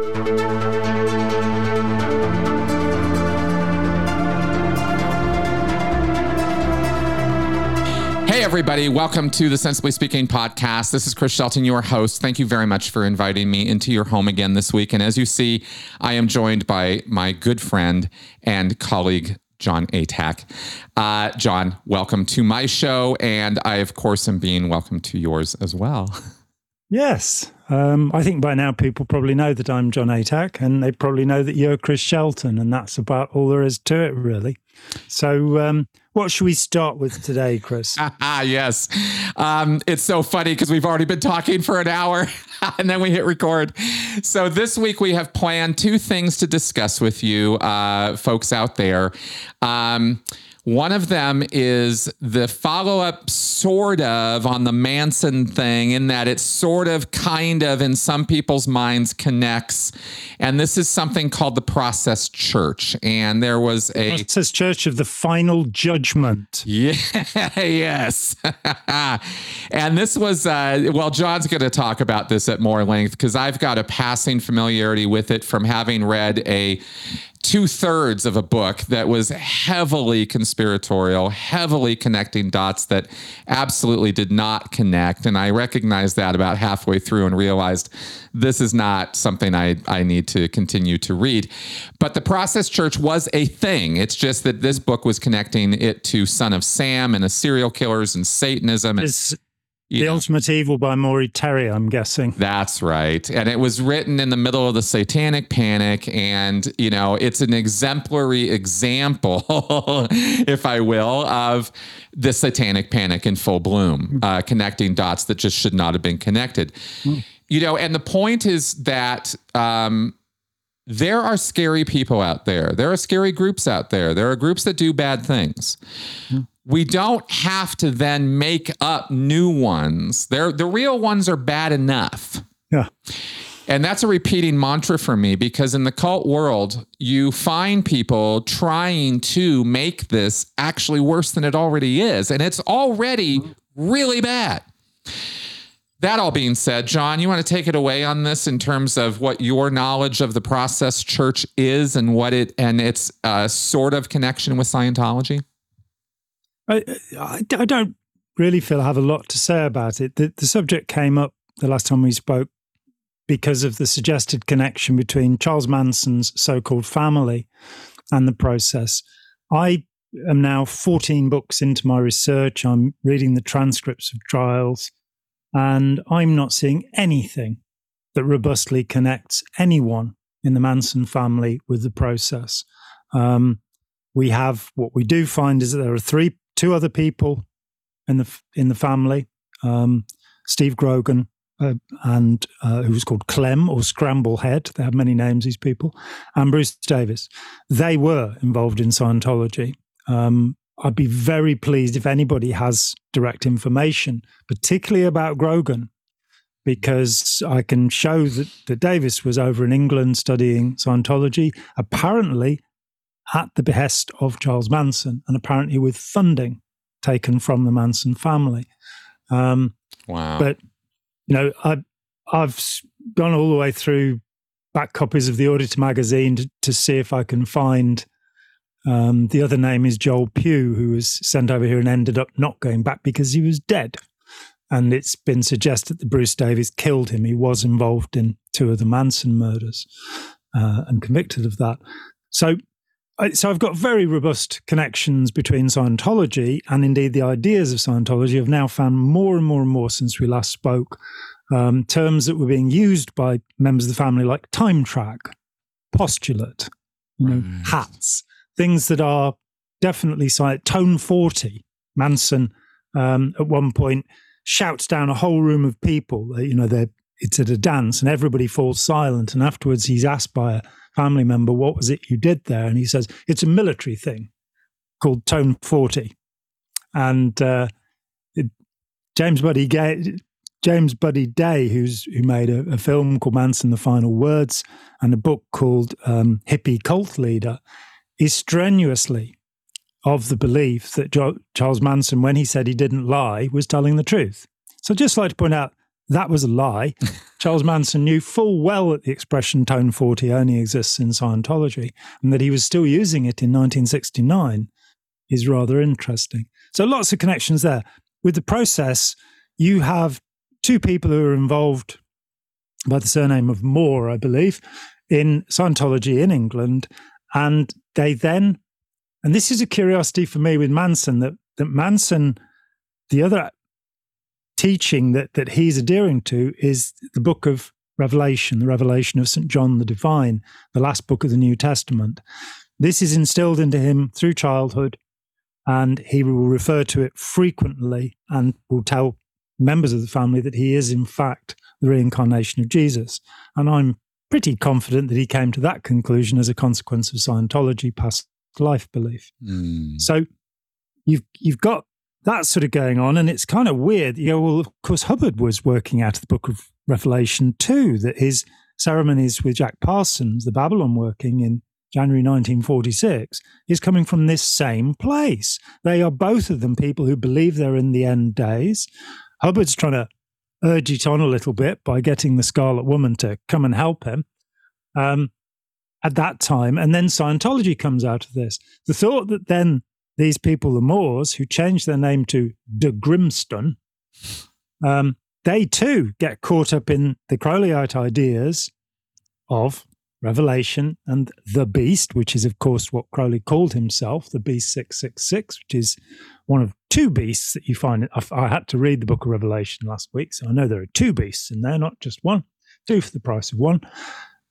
Hey, everybody. Welcome to the Sensibly Speaking podcast. This is Chris Shelton, your host. Thank you very much for inviting me into your home again this week. And as you see, I am joined by my good friend and colleague, Jon Atack. Uh, Jon, welcome to my show. And I, of course, am being welcome to yours as well. Yes. Um, I think by now people probably know that I'm Jon Atack and they probably know that you're Chris Shelton. And that's about all there is to it, really. So, um, what should we start with today, Chris? ah, yes. Um, it's so funny because we've already been talking for an hour and then we hit record. So, this week we have planned two things to discuss with you, uh, folks out there. One of them is the follow up, sort of, on the Manson thing, in that it sort of, kind of, in some people's minds, connects. And this is something called the Process Church. And there was a Process Church of the Final Judgment. Yeah, yes. and this was, uh, well, Jon's going to talk about this at more length because I've got a passing familiarity with it from having read a two thirds of a book that was heavily conspiratorial, heavily connecting dots that absolutely did not connect. And I recognized that about halfway through and realized this is not something I, I need to continue to read. But the Process Church was a thing. It's just that this book was connecting it to Son of Sam and the serial killers and Satanism. And, the know. Ultimate Evil by Maury Terry, I'm guessing. That's right. And it was written in the middle of the satanic panic. And, you know, it's an exemplary example, if I will, of the satanic panic in full bloom, uh, connecting dots that just should not have been connected. Mm. You know, and the point is that um, there are scary people out there. There are scary groups out there. There are groups that do bad things. Mm we don't have to then make up new ones. They're, the real ones are bad enough. Yeah. And that's a repeating mantra for me because in the cult world, you find people trying to make this actually worse than it already is. And it's already really bad. That all being said, Jon, you want to take it away on this in terms of what your knowledge of the process church is and what it and its uh, sort of connection with Scientology? I, I, don't really feel I have a lot to say about it. The, the subject came up the last time we spoke because of the suggested connection between Charles Manson's so called family and the process. I am now 14 books into my research. I'm reading the transcripts of trials, and I'm not seeing anything that robustly connects anyone in the Manson family with the process. Um, we have what we do find is that there are three two other people in the in the family, um, Steve Grogan uh, and uh, who was called Clem or Scramble Head. They have many names. These people, and Bruce Davis. They were involved in Scientology. Um, I'd be very pleased if anybody has direct information, particularly about Grogan, because I can show that, that Davis was over in England studying Scientology. Apparently, at the behest of Charles Manson and apparently with funding taken from the Manson family. Um, wow. But, you know, I, I've gone all the way through back copies of the Auditor magazine to, to see if I can find. Um, the other name is Joel Pugh, who was sent over here and ended up not going back because he was dead. And it's been suggested that Bruce Davis killed him. He was involved in two of the Manson murders uh, and convicted of that. So so I've got very robust connections between Scientology and indeed the ideas of Scientology. I've now found more and more and more since we last spoke um, terms that were being used by members of the family, like time track, postulate, you know, right. hats, things that are definitely science. Tone forty. Manson um, at one point shouts down a whole room of people. You know, they're it's at a dance and everybody falls silent, and afterwards he's asked by a family member, What was it you did there? And he says, It's a military thing called Tone 40. And uh, it, James Buddy Gay, James Buddy Day, who's who made a, a, film called Manson: The Final Words and a book called um, Hippie Cult Leader, is strenuously of the belief that jo- Charles Manson, when he said he didn't lie, was telling the truth. So, I'd just like to point out that was a lie. Charles Manson knew full well that the expression tone 40 only exists in Scientology and that he was still using it in 1969 is rather interesting. So lots of connections there. With the process, you have two people who are involved by the surname of Moore, I believe, in Scientology in England. And they then, and this is a curiosity for me with Manson, that, that Manson, the other teaching that, that he's adhering to is the book of Revelation, the revelation of St. John the Divine, the last book of the New Testament. This is instilled into him through childhood, and he will refer to it frequently and will tell members of the family that he is, in fact, the reincarnation of Jesus. And I'm pretty confident that he came to that conclusion as a consequence of Scientology past life belief. Mm. So you've you've got that's sort of going on. And it's kind of weird. You know, well, of course, Hubbard was working out of the book of Revelation too, that his ceremonies with Jack Parsons, the Babalon working in January 1946, is coming from this same place. They are both of them people who believe they're in the end days. Hubbard's trying to urge it on a little bit by getting the Scarlet Woman to come and help him. Um, at that time, and then Scientology comes out of this. The thought that then these people, the Moors, who changed their name to De Grimston, um, they too get caught up in the Crowleyite ideas of Revelation and the Beast, which is, of course, what Crowley called himself, the Beast 666, which is one of two beasts that you find. I, I had to read the book of Revelation last week, so I know there are two beasts in there, not just one, two for the price of one.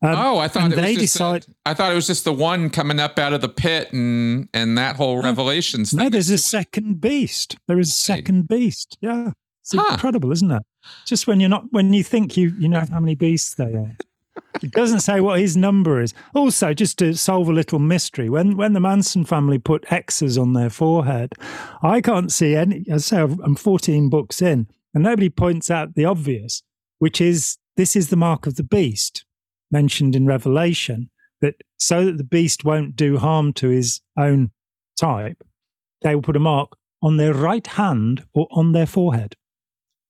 Um, oh, I thought they decide. A, I thought it was just the one coming up out of the pit and and that whole no, Revelations. No, there's a second beast. There is a second beast. Yeah, it's huh. incredible, isn't it? Just when you're not when you think you you know how many beasts there are. it doesn't say what his number is. Also, just to solve a little mystery, when when the Manson family put X's on their forehead, I can't see any. I say I'm 14 books in, and nobody points out the obvious, which is this is the mark of the beast mentioned in Revelation, that so that the beast won't do harm to his own type, they will put a mark on their right hand or on their forehead.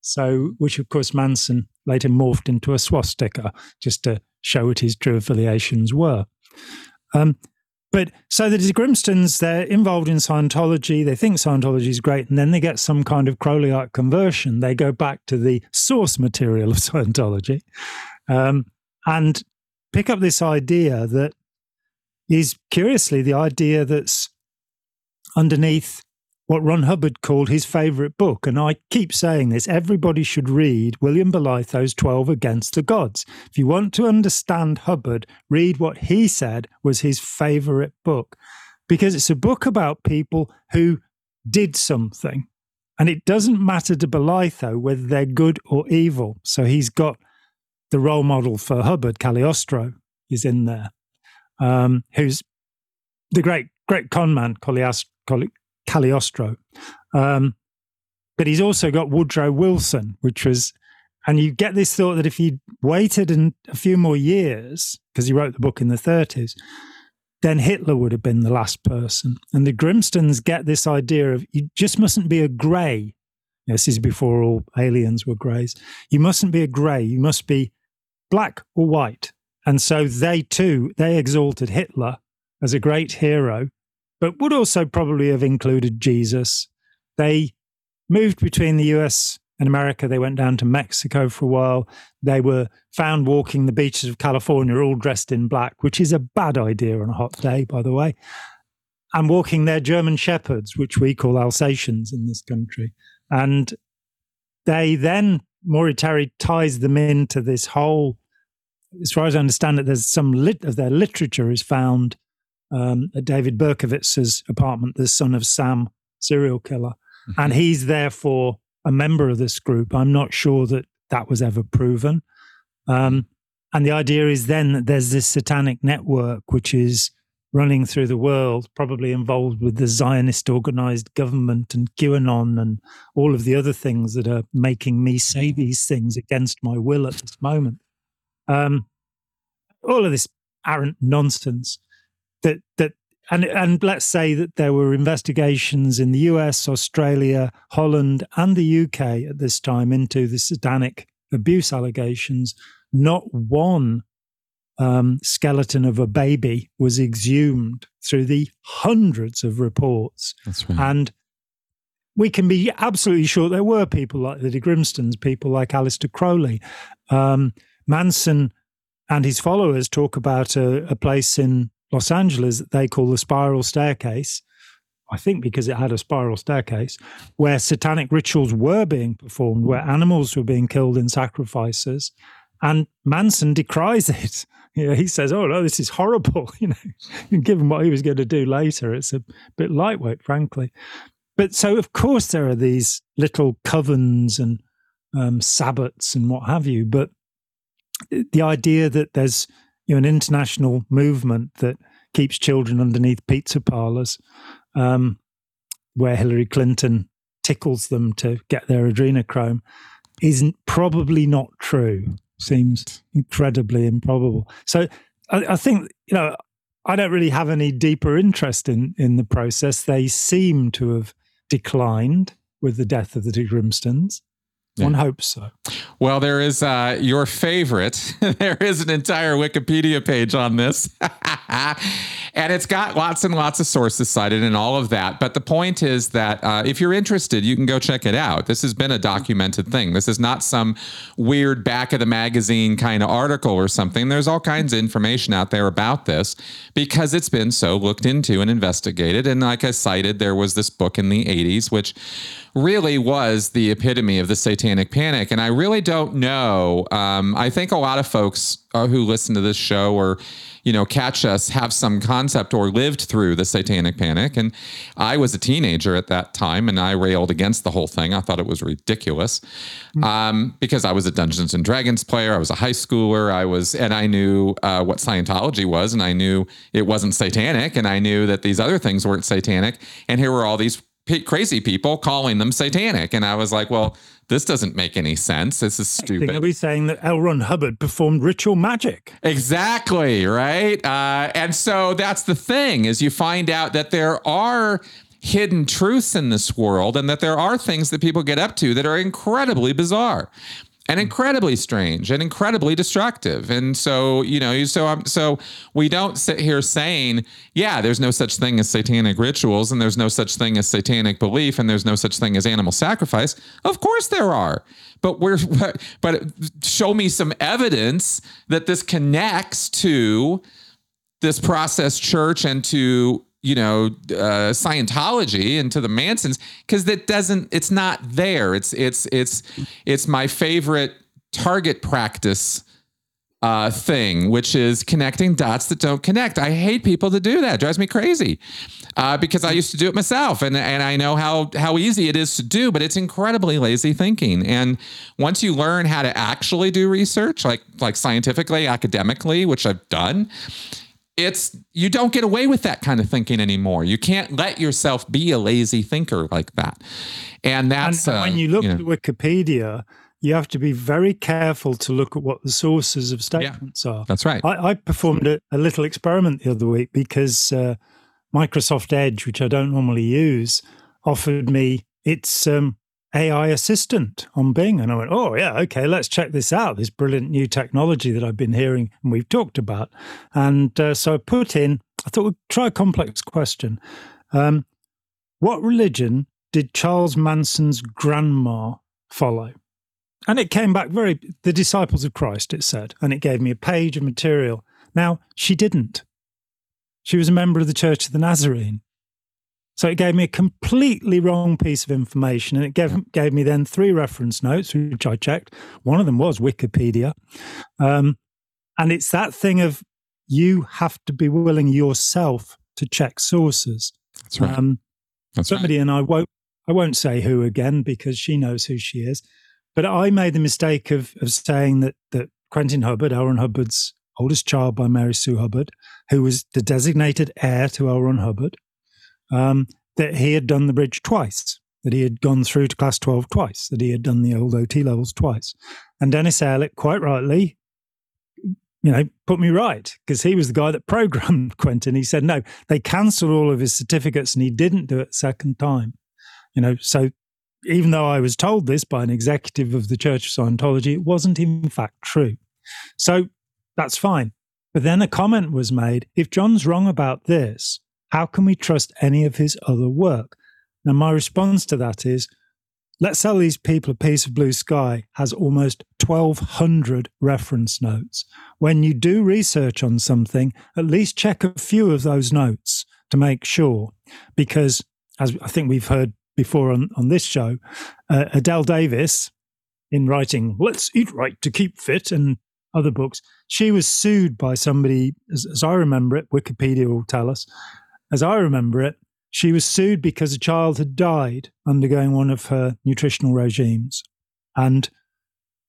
So, which of course Manson later morphed into a swastika just to show what his true affiliations were. Um, but so the Grimstons, they're involved in Scientology. They think Scientology is great. And then they get some kind of Crowleyite conversion. They go back to the source material of Scientology. Um, and pick up this idea that is curiously the idea that's underneath what Ron Hubbard called his favorite book. And I keep saying this everybody should read William Bolitho's 12 Against the Gods. If you want to understand Hubbard, read what he said was his favorite book, because it's a book about people who did something. And it doesn't matter to Bolitho whether they're good or evil. So he's got the role model for Hubbard, Cagliostro, is in there, um, who's the great great conman Cagliostro. Um, but he's also got Woodrow Wilson, which was, and you get this thought that if he waited in a few more years, because he wrote the book in the 30s, then Hitler would have been the last person. And the Grimstons get this idea of you just mustn't be a grey. This is before all aliens were greys. You mustn't be a grey. You must be black or white. And so they too, they exalted Hitler as a great hero, but would also probably have included Jesus. They moved between the US and America. They went down to Mexico for a while. They were found walking the beaches of California all dressed in black, which is a bad idea on a hot day, by the way. And walking their German shepherds, which we call Alsatians in this country. And they then Maury Terry ties them into this whole. As far as I understand it, there's some lit of their literature is found um, at David Berkowitz's apartment, the son of Sam, serial killer, mm-hmm. and he's therefore a member of this group. I'm not sure that that was ever proven. Um, and the idea is then that there's this satanic network which is running through the world, probably involved with the Zionist organized government and QAnon and all of the other things that are making me say these things against my will at this moment. Um, all of this arrant nonsense that that and and let's say that there were investigations in the US, Australia, Holland, and the UK at this time into the satanic abuse allegations, not one um, skeleton of a baby was exhumed through the hundreds of reports. That's right. And we can be absolutely sure there were people like the de Grimstons, people like Aleister Crowley. Um, Manson and his followers talk about a, a place in Los Angeles that they call the Spiral Staircase. I think because it had a spiral staircase, where satanic rituals were being performed, where animals were being killed in sacrifices. And Manson decries it. Know, he says, "Oh no, this is horrible." You know, given what he was going to do later, it's a bit lightweight, frankly. But so, of course, there are these little covens and um, sabbats and what have you. But the idea that there's you know an international movement that keeps children underneath pizza parlors, um, where Hillary Clinton tickles them to get their adrenochrome, isn't probably not true seems incredibly improbable. So I, I, think you know I don't really have any deeper interest in in the process. They seem to have declined with the death of the de Grimstons. Yeah. One hopes so. Well, there is uh, your favorite. there is an entire Wikipedia page on this. and it's got lots and lots of sources cited and all of that. But the point is that uh, if you're interested, you can go check it out. This has been a documented thing. This is not some weird back of the magazine kind of article or something. There's all kinds of information out there about this because it's been so looked into and investigated. And like I cited, there was this book in the 80s, which really was the epitome of the satanic panic. And I really don't know. Um, I think a lot of folks uh, who listen to this show or you know catch us have some concept or lived through the satanic panic and i was a teenager at that time and i railed against the whole thing i thought it was ridiculous mm-hmm. um, because i was a dungeons and dragons player i was a high schooler i was and i knew uh, what scientology was and i knew it wasn't satanic and i knew that these other things weren't satanic and here were all these crazy people calling them satanic. And I was like, well, this doesn't make any sense. This is stupid. Are we saying that L. Ron Hubbard performed ritual magic? Exactly, right? Uh, and so that's the thing is you find out that there are hidden truths in this world and that there are things that people get up to that are incredibly bizarre and incredibly strange and incredibly destructive. And so, you know, so um, so we don't sit here saying, yeah, there's no such thing as satanic rituals and there's no such thing as satanic belief and there's no such thing as animal sacrifice. Of course there are. But we're but show me some evidence that this connects to this process church and to you know uh, Scientology and to the Mansons because that doesn't it's not there. It's it's it's it's my favorite target practice uh, thing, which is connecting dots that don't connect. I hate people to do that. It drives me crazy uh, because I used to do it myself, and and I know how how easy it is to do, but it's incredibly lazy thinking. And once you learn how to actually do research, like like scientifically, academically, which I've done, it's you don't get away with that kind of thinking anymore. You can't let yourself be a lazy thinker like that. And that's and, uh, when you look you know, at Wikipedia, you have to be very careful to look at what the sources of statements yeah, are. That's right. I, I performed a, a, little experiment the other week because uh, Microsoft Edge, which I don't normally use, offered me its um, AI assistant on Bing. And I went, oh, yeah, okay, let's check this out, this brilliant new technology that I've been hearing and we've talked about. And uh, so I put in, I thought we'd try a complex question. Um, what religion did Charles Manson's grandma follow? And it came back very, the disciples of Christ, it said, and it gave me a page of material. Now, she didn't. She was a member of the Church of the Nazarene. So it gave me a completely wrong piece of information. And it gave, gave me then three reference notes, which I checked. One of them was Wikipedia. Um, and it's that thing of you have to be willing yourself to check sources. That's right. Um, That's somebody, right. and I won't, I won't say who again because she knows who she is. But I made the mistake of, of saying that, that Quentin Hubbard, L. Ron Hubbard's oldest child by Mary Sue Hubbard, who was the designated heir to L. Ron Hubbard, um, that he had done the bridge twice, that he had gone through to class 12 twice, that he had done the old OT levels twice. And Dennis Erlich, quite rightly, you know, put me right because he was the guy that programmed Quentin. He said, no, they cancelled all of his certificates and he didn't do it second time. You know, so even though I was told this by an executive of the Church of Scientology, it wasn't in fact true. So that's fine. But then a comment was made if Jon's wrong about this, how can we trust any of his other work? Now, my response to that is Let's Sell These People a Piece of Blue Sky has almost 1,200 reference notes. When you do research on something, at least check a few of those notes to make sure. Because, as I think we've heard before on, on this show, uh, Adelle Davis, in writing Let's Eat Right to Keep Fit and other books, she was sued by somebody, as, as I remember it, Wikipedia will tell us, as I remember it, she was sued because a child had died undergoing one of her nutritional regimes. And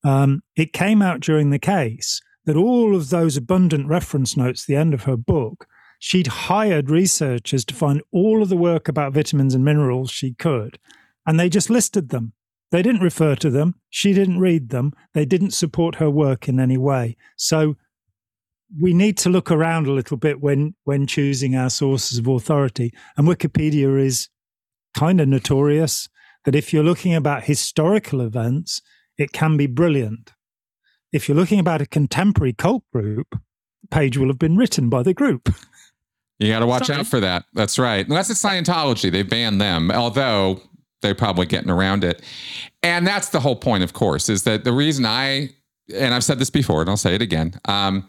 um, it came out during the case that all of those abundant reference notes at the end of her book, she'd hired researchers to find all of the work about vitamins and minerals she could, and they just listed them. They didn't refer to them. She didn't read them. They didn't support her work in any way. So we need to look around a little bit when when choosing our sources of authority. And Wikipedia is kind of notorious that if you're looking about historical events, it can be brilliant. If you're looking about a contemporary cult group, the page will have been written by the group. You got to watch Sorry. out for that. That's right. Unless it's Scientology, they banned them, although they're probably getting around it. And that's the whole point, of course, is that the reason I, and I've said this before and I'll say it again, um,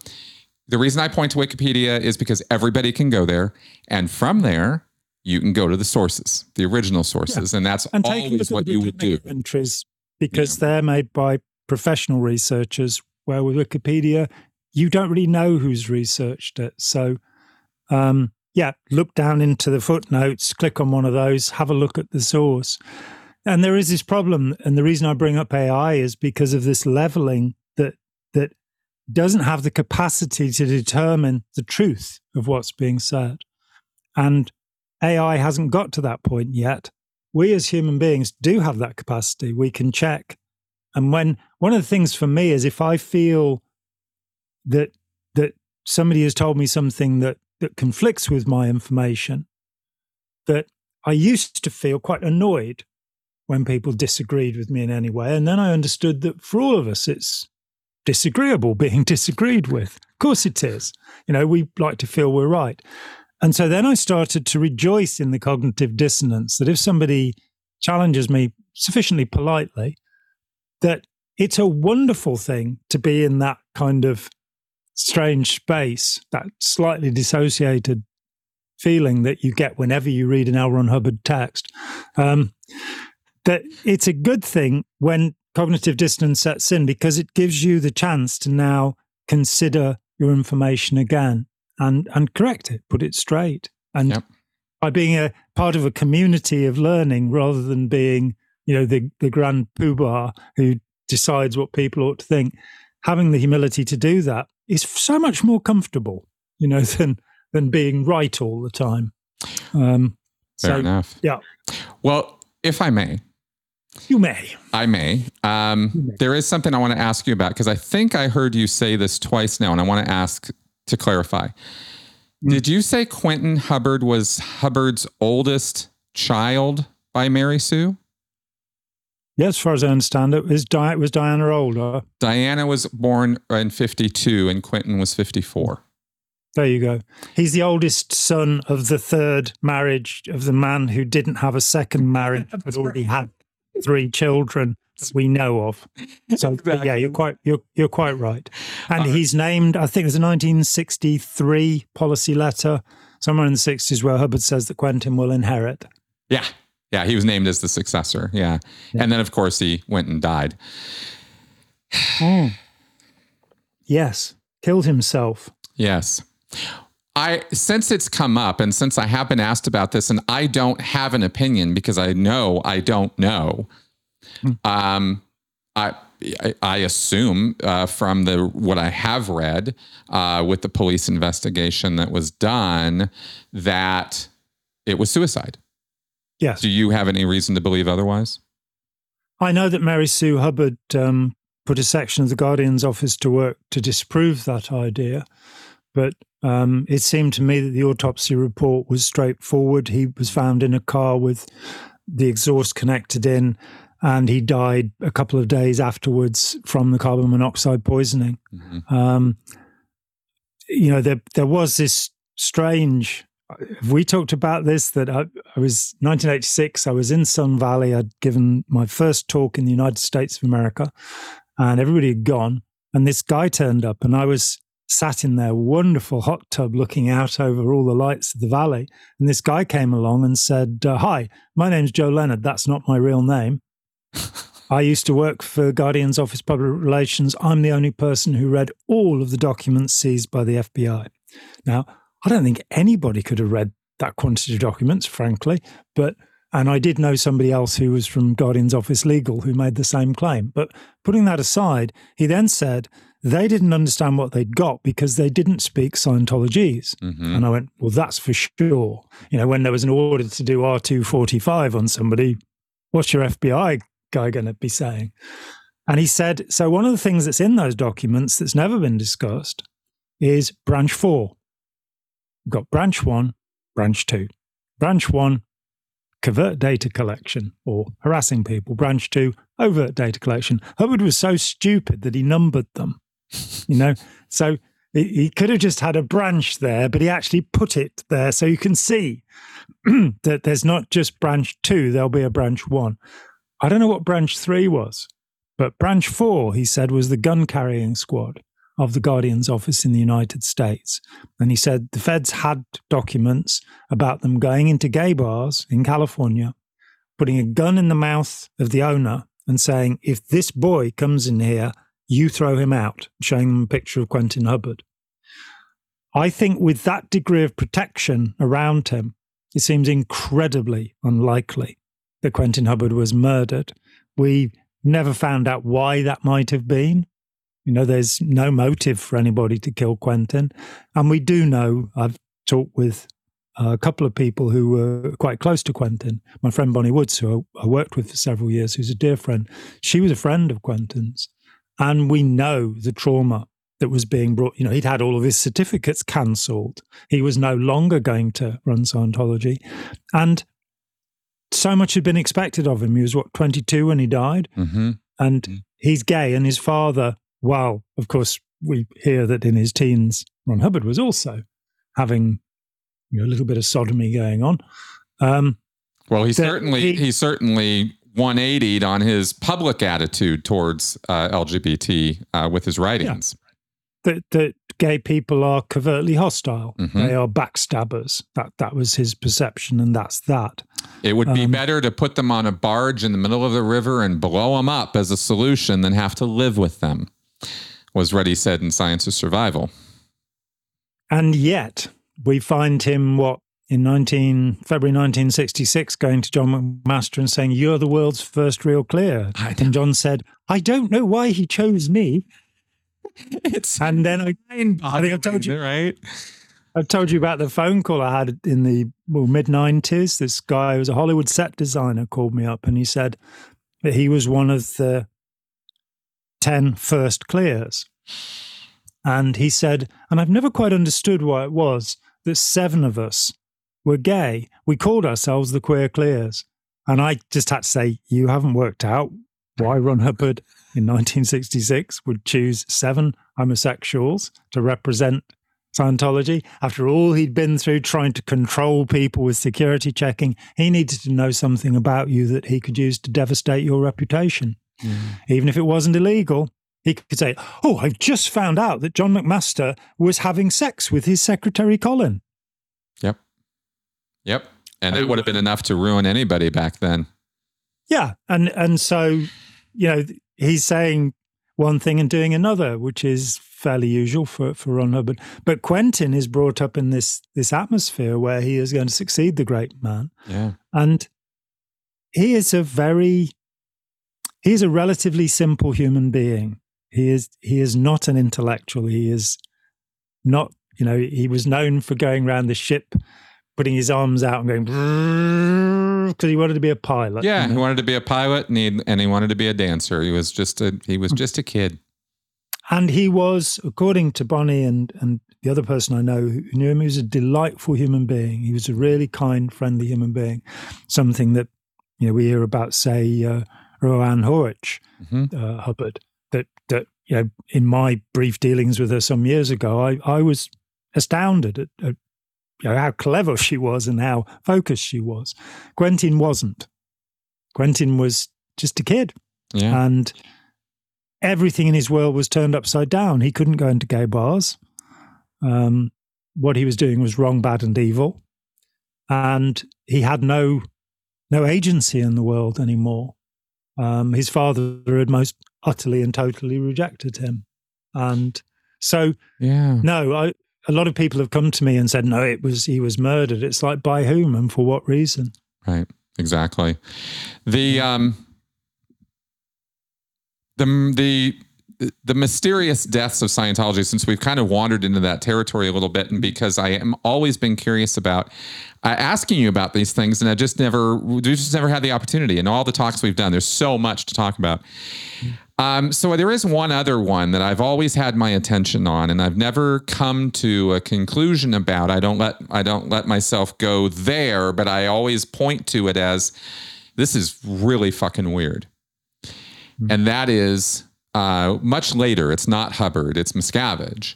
the reason I point to Wikipedia is because everybody can go there, and from there you can go to the sources, the original sources, yeah. and that's and always what you would do. Entries because yeah. they're made by professional researchers. Where with Wikipedia, you don't really know who's researched it. So, um, yeah, look down into the footnotes, click on one of those, have a look at the source. And there is this problem, and the reason I bring up AI is because of this leveling that that doesn't have the capacity to determine the truth of what's being said. And AI hasn't got to that point yet. We as human beings do have that capacity. We can check. And when one of the things for me is if I feel that that somebody has told me something that that conflicts with my information, that I used to feel quite annoyed when people disagreed with me in any way. And then I understood that for all of us, it's disagreeable being disagreed with. Of course it is. You know, we like to feel we're right. And so then I started to rejoice in the cognitive dissonance that if somebody challenges me sufficiently politely, that it's a wonderful thing to be in that kind of strange space, that slightly dissociated feeling that you get whenever you read an L. Ron Hubbard text. Um, that it's a good thing when cognitive dissonance sets in because it gives you the chance to now consider your information again and and correct it, put it straight. And yep. by being a part of a community of learning rather than being, you know, the the grand poobah who decides what people ought to think, having the humility to do that is so much more comfortable, you know, than than being right all the time. Um, Fair so, enough. Yeah. Well, if I may, you may. I may. Um, may. There is something I want to ask you about because I think I heard you say this twice now, and I want to ask to clarify. Mm. Did you say Quentin Hubbard was Hubbard's oldest child by Mary Sue? Yes, as far as I understand it, was, Di- was Diana older? Diana was born in 52 and Quentin was 54. There you go. He's the oldest son of the third marriage of the man who didn't have a second marriage but already had three children that we know of. So exactly. yeah, you're quite you're you're quite right. And he's named. I think there's a 1963 policy letter somewhere in the 60s where Hubbard says that Quentin will inherit. Yeah, yeah, he was named as the successor. Yeah, yeah. and then of course he went and died. oh. Yes, killed himself. Yes. I since it's come up and since I have been asked about this and I don't have an opinion because I know I don't know. Hmm. Um, I I assume uh, from the what I have read uh, with the police investigation that was done that it was suicide. Yes. Do you have any reason to believe otherwise? I know that Mary Sue Hubbard um, put a section of the Guardian's office to work to disprove that idea, but um, it seemed to me that the autopsy report was straightforward. He was found in a car with the exhaust connected in, and he died a couple of days afterwards from the carbon monoxide poisoning. Mm-hmm. Um, you know, there there was this strange. Have we talked about this that I, I, was 1986. I was in Sun Valley. I'd given my first talk in the United States of America, and everybody had gone. And this guy turned up, and I was sat in their wonderful hot tub looking out over all the lights of the valley. And this guy came along and said, uh, Hi, my name's Joe Leonard. That's not my real name. I used to work for Guardian's Office Public Relations. I'm the only person who read all of the documents seized by the FBI. Now, I don't think anybody could have read that quantity of documents, frankly, but and I did know somebody else who was from Guardian's Office Legal who made the same claim. But putting that aside, he then said they didn't understand what they'd got because they didn't speak Scientologese. Mm-hmm. And I went, well, that's for sure. You know, when there was an order to do R245 on somebody, what's your FBI guy going to be saying? And he said, so one of the things that's in those documents that's never been discussed is branch four. We've got branch one, branch two. Branch one, covert data collection or harassing people. Branch two, overt data collection. Hubbard was so stupid that he numbered them you know? So he could have just had a branch there but he actually put it there. So you can see that there's not just branch 2 there'll be a branch 1 i don't know what branch 3 was but branch 4 he said was the gun carrying squad of the guardian's office in the united states. And he said the feds had documents about them going into gay bars in california putting a gun in the mouth of the owner and saying if this boy comes in here you throw him out, showing them a picture of Quentin Hubbard. I think with that degree of protection around him, it seems incredibly unlikely that Quentin Hubbard was murdered. We never found out why that might have been. You know, there's no motive for anybody to kill Quentin. And we do know, I've talked with a couple of people who were quite close to Quentin. My friend Bonnie Woods, who I worked with for several years, who's a dear friend, she was a friend of Quentin's. And we know the trauma that was being brought. You know, he'd had all of his certificates cancelled. He was no longer going to run Scientology. And so much had been expected of him. He was, what, 22 when he died? Mm-hmm. And mm-hmm. he's gay. And his father, well, of course, we hear that in his teens, Ron Hubbard was also having you know, a little bit of sodomy going on. Um, well, he certainly he, he certainly 180'd on his public attitude towards uh, LGBT uh, with his writings. Yeah. That, that gay people are covertly hostile. Mm-hmm. They are backstabbers. That that was his perception, and that's that. It would be um, better to put them on a barge in the middle of the river and blow them up as a solution than have to live with them. Was Reddy said in Science of Survival. And yet, we find him what in 19 February 1966 going to John McMaster and saying you're the world's first real clear. And John said I don't know why he chose me. It's and then I, I think I told you right? I've told you about the phone call I had in the well, mid 90s this guy who was a Hollywood set designer called me up and he said that he was one of the 10 first clears. And he said and I've never quite understood why it was that seven of us were gay. We called ourselves the Queer Clears. And I just had to say, you haven't worked out why Ron Hubbard in 1966 would choose seven homosexuals to represent Scientology. After all he'd been through trying to control people with security checking, he needed to know something about you that he could use to devastate your reputation. Mm. Even if it wasn't illegal, he could say, Oh, I've just found out that John McMaster was having sex with his secretary, Colin. Yep. And it would have been enough to ruin anybody back then. Yeah. And and so, you know, he's saying one thing and doing another, which is fairly usual for, for Ron Hubbard. But Quentin is brought up in this this atmosphere where he is going to succeed the great man. Yeah. And he is a very he's a relatively simple human being. He is he is not an intellectual. He is not, you know, he was known for going around the ship putting his arms out and going because he wanted to be a pilot. Yeah, he wanted to be a pilot, and he and he wanted to be a dancer. He was just a he was just a kid. And he was, according to Bonnie and and the other person I know who knew him, he was a delightful human being. He was a really kind, friendly human being. Something that You know, we hear about, say, uh, Roanne Horwich Mhm. uh, Hubbard. That that you know, in my brief dealings with her some years ago, I I was astounded at, at you know, how clever she was and how focused she was. Quentin wasn't. Quentin was just a kid, Yeah. and everything in his world was turned upside down. He couldn't go into gay bars. Um, what he was doing was wrong, bad, and evil, and he had no no agency in the world anymore. Um, his father had most utterly and totally rejected him, and so yeah. no, I, a lot of people have come to me and said, no, it was he was murdered. It's like by whom and for what reason? Right. Exactly. The um the the the mysterious deaths of Scientology, since we've kind of wandered into that territory a little bit, and because I am always been curious about uh, asking you about these things, and I just never, we just never had the opportunity. And all the talks we've done, there's so much to talk about. Um, so there is one other one that I've always had my attention on, and I've never come to a conclusion about. I don't let I don't let myself go there, but I always point to it as this is really fucking weird, and that is uh, much later. It's not Hubbard, it's Miscavige,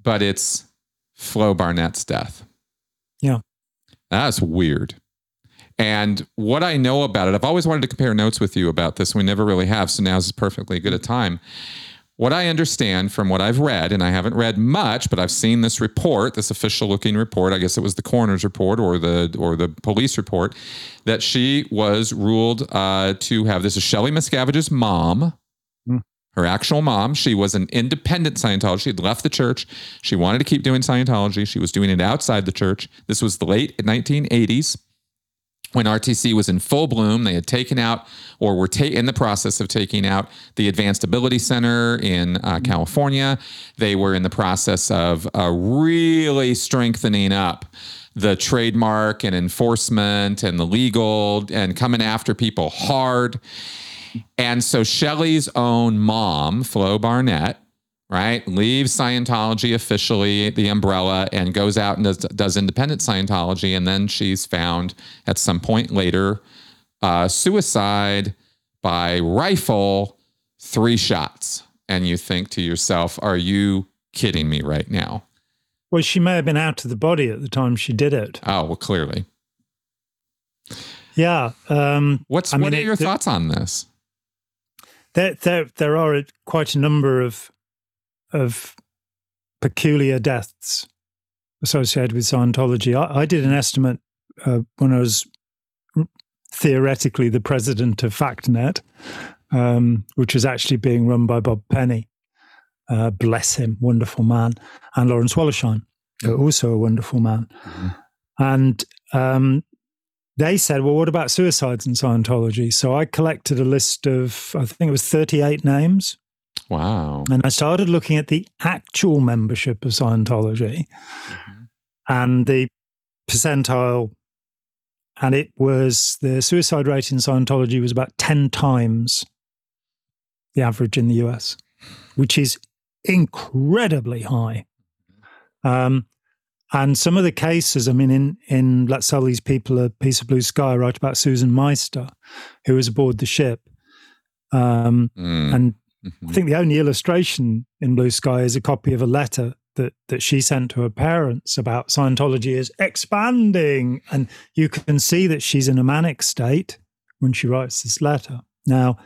but it's Flo Barnett's death. Yeah. That's weird. And what I know about it, I've always wanted to compare notes with you about this. We never really have. So now's perfectly good a time. What I understand from what I've read, and I haven't read much, but I've seen this report, this official looking report. I guess it was the coroner's report or the or the police report, that she was ruled uh, to have. This is Shelley Miscavige's mom, her actual mom. She was an independent Scientologist. She had left the church. She wanted to keep doing Scientology. She was doing it outside the church. This was the late 1980s when RTC was in full bloom. They had taken out or were ta- in the process of taking out the Advanced Ability Center in uh, California. They were in the process of uh, really strengthening up the trademark and enforcement and the legal and coming after people hard. And so Shelley's own mom, Flo Barnett, right, leaves Scientology officially, the umbrella, and goes out and does, does independent Scientology. And then she's found at some point later uh, suicide by rifle, three shots. And you think to yourself, are you kidding me right now? Well, she may have been out of the body at the time she did it. Oh, well, clearly. Yeah. Um, What's I what mean, are your thoughts on this? There, there, there are a, quite a number of of peculiar deaths associated with Scientology. I, I did an estimate uh, when I was theoretically the president of FactNet, um, which was actually being run by Bob Penny. Uh, bless him, wonderful man, and Lawrence Wollersheim, uh, also a wonderful man. And um, they said, well, what about suicides in Scientology? So I collected a list of, I think it was 38 names. Wow. And I started looking at the actual membership of Scientology and the percentile. And it was the suicide rate in Scientology was about 10 times the average in the US, which is incredibly high. Um, and some of the cases, I mean, in, in Let's Sell These People a Piece of Blue Sky, I write about Susan Meister, who was aboard the ship. Um, Mm, and mhm. I think the only illustration in Blue Sky is a copy of a letter that that she sent to her parents about Scientology is expanding, and you can see that she's in a manic state when she writes this letter. Now,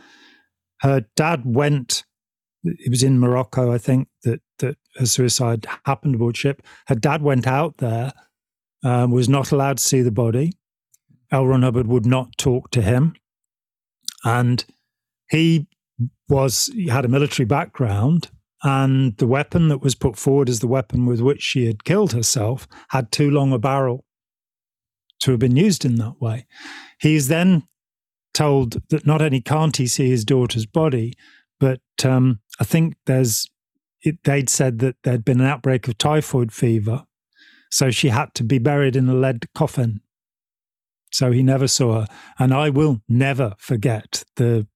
her dad went. It was in Morocco, I think, that that her suicide happened aboard ship. Her dad went out there, um, was not allowed to see the body. L. Ron Hubbard would not talk to him, and he was he had a military background and the weapon that was put forward as the weapon with which she had killed herself had too long a barrel to have been used in that way. He is then told that not only can't he see his daughter's body, but um, I think there's it, they'd said that there'd been an outbreak of typhoid fever, so she had to be buried in a lead coffin. So he never saw her, and I will never forget the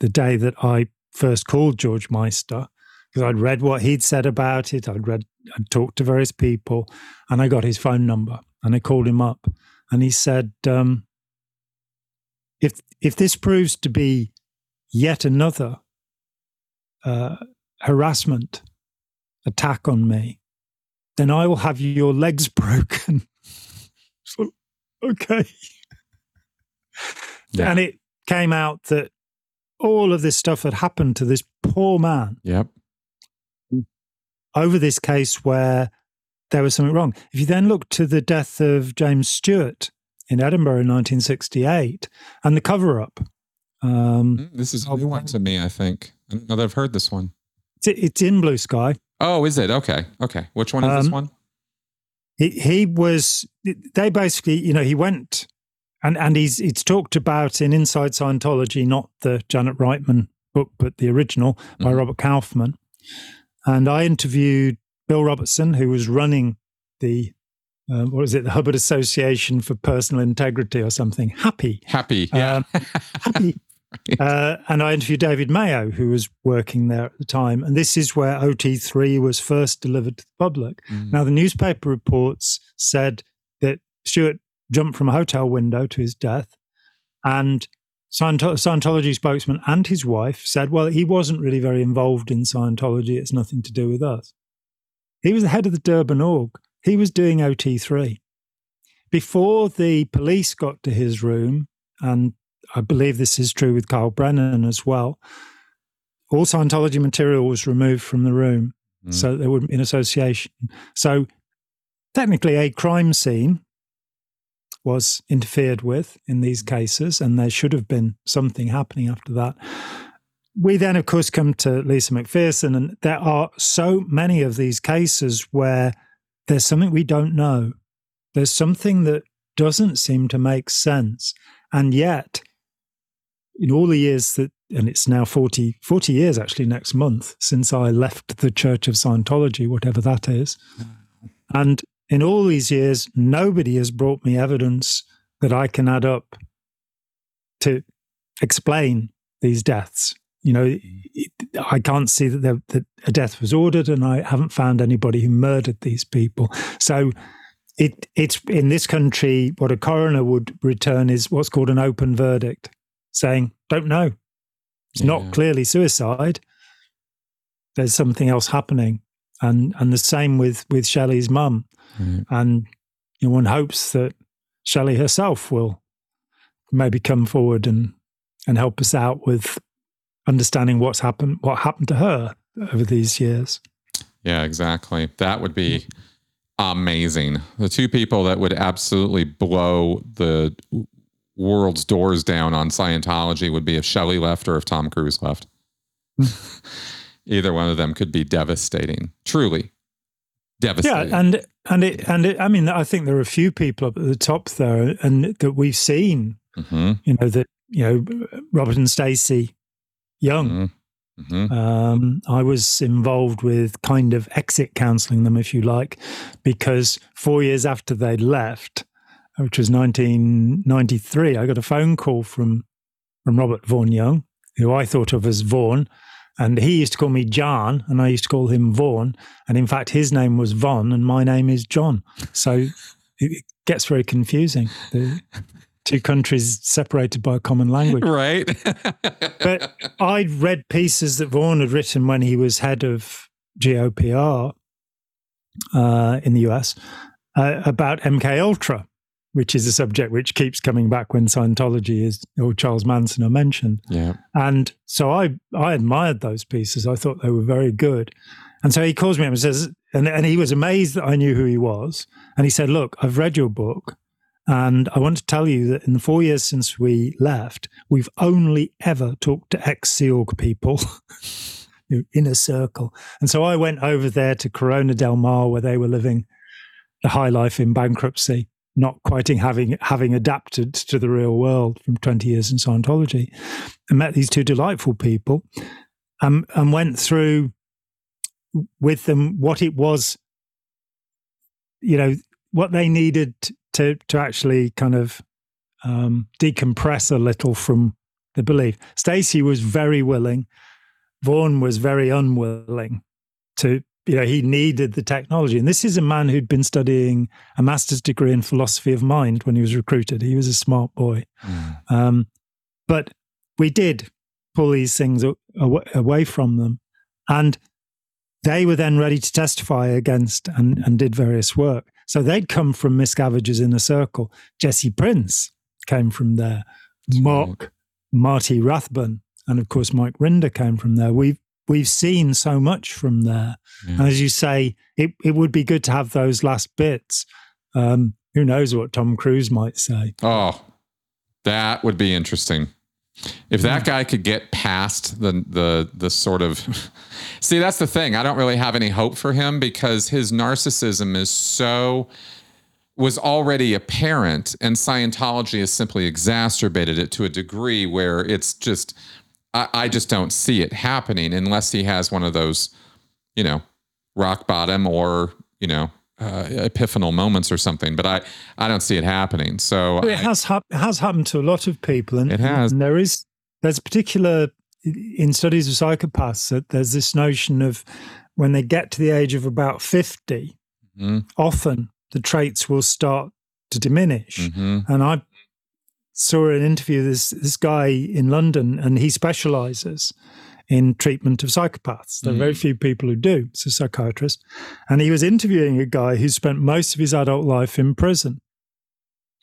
the day that I first called George Meister because I'd read what he'd said about it. I'd read, I'd talked to various people, and I got his phone number and I called him up, and he said, um, if if this proves to be yet another uh, harassment attack on me, then I will have your legs broken. so, okay. Yeah. And it came out that all of this stuff had happened to this poor man. Yep. Over this case where there was something wrong. If you then look to the death of James Stewart in Edinburgh in 1968 and the cover up. Um, mm, this is a new one to me, I think. I don't know that I've heard this one. It's in Blue Sky. Oh, is it? Okay. Okay. Which one is um, this one? He, he was, they basically, you know, he went and, and he's, it's talked about in Inside Scientology, not the Janet Reitman book, but the original by mm-hmm. Robert Kaufman. And I interviewed Bill Robertson, who was running the uh, what is it, the Hubbard Association for Personal Integrity or something. Happy. Happy. Yeah. Um, happy. Uh, and I interviewed David Mayo, who was working there at the time. And this is where OT3 was first delivered to the public. Mm. Now, the newspaper reports said that Stewart jumped from a hotel window to his death. And Scientology spokesman and his wife said, well, he wasn't really very involved in Scientology. It's nothing to do with us. He was the head of the Durban org. He was doing OT3. Before the police got to his room, and I believe this is true with Carl Brennan as well, all Scientology material was removed from the room mm. so there wouldn't be an association. So technically, a crime scene was interfered with in these cases, and there should have been something happening after that we then, of course, come to Lisa McPherson, and there are so many of these cases where there's something we don't know. There's something that doesn't seem to make sense. And yet, in all the years that, and it's now 40, 40 years actually next month since I left the Church of Scientology, whatever that is. And in all these years, nobody has brought me evidence that I can add up to explain these deaths you know, mm-hmm. I can't see that, there, that a death was ordered, and I haven't found anybody who murdered these people. So it it's in this country what a coroner would return is what's called an open verdict, saying don't know. It's yeah. not clearly suicide. There's something else happening, and and the same with with Shelly's mum, mm. and you know, one hopes that Shelly herself will maybe come forward and and help us out with understanding what's happened, what happened to her over these years. Yeah, exactly. That would be amazing. The two people that would absolutely blow the world's doors down on Scientology would be if Shelly left or if Tom Cruise left. Either one of them could be devastating. Truly devastating. Yeah, and and it and it, I mean, I think there are a few people up at the top there, and that we've seen. Mm-hmm. You know that you know Robert and Stacy young. Mm-hmm. Mm-hmm. Um, I was involved with kind of exit counseling them, if you like, because four years after they'd left, which was 1993, I got a phone call from from Robert Vaughan Young, who I thought of as Vaughan, and he used to call me John, and I used to call him Vaughan, and in fact, his name was Von, and my name is John. So it gets very confusing. The, two countries separated by a common language. Right. but I'd read pieces that Vaughan had written when he was head of GOPR uh, in the US uh, about MK Ultra, which is a subject which keeps coming back when Scientology is or Charles Manson are mentioned. Yeah. And so I I admired those pieces. I thought they were very good. And so he calls me up and says, and, and he was amazed that I knew who he was. And he said, Look, I've read your book. And I want to tell you that in the four years since we left, we've only ever talked to ex Sea Org people in a circle. And so I went over there to Corona del Mar, where they were living the high life in bankruptcy, not quite having having adapted to the real world from 20 years in Scientology, and met these two delightful people, um, and went through with them what it was, you know, what they needed to to actually kind of um, decompress a little from the belief. Stacy was very willing. Vaughan was very unwilling to, you know, he needed the technology. And this is a man who'd been studying a master's degree in philosophy of mind when he was recruited. He was a smart boy. Mm. Um, But we did pull these things away from them. And they were then ready to testify against and, and did various work. So they'd come from Miscavige's inner circle. Jesse Prince came from there. Mark, Marty Rathbun, and of course Mike Rinder came from there. We've we've seen so much from there. Yeah. As you say, it, it would be good to have those last bits. Um, who knows what Tom Cruise might say? Oh, that would be interesting. If that guy could get past the the the sort of see, that's the thing. I don't really have any hope for him because his narcissism is so was already apparent, and Scientology has simply exacerbated it to a degree where it's just I, I just don't see it happening unless he has one of those, you know, rock bottom or you know uh, epiphanal moments or something, but I, I don't see it happening. So it I, has hap- has happened to a lot of people, and it has. And there is there's particular in studies of psychopaths that there's this notion of when they get to the age of about 50 mm-hmm. often the traits will start to diminish. Mm-hmm. And I saw an interview this this guy in London, and he specializes in treatment of psychopaths. There are mm. very few people who do. It's a psychiatrist. And he was interviewing a guy who spent most of his adult life in prison.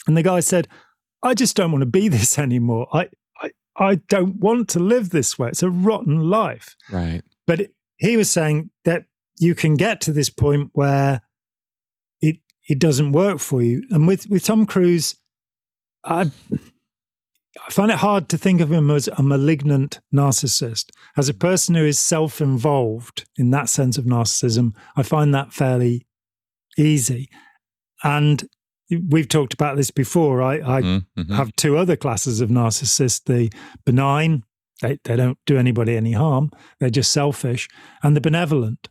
And the guy said, I just don't want to be this anymore. I, I, I don't want to live this way. It's a rotten life. Right. But it, he was saying that you can get to this point where it it doesn't work for you. And with, with Tom Cruise, I I find it hard to think of him as a malignant narcissist. As a person who is self involved in that sense of narcissism, I find that fairly easy. And we've talked about this before. I, I mm-hmm. mm-hmm. have two other classes of narcissists the benign, they, they don't do anybody any harm, they're just selfish, and the benevolent.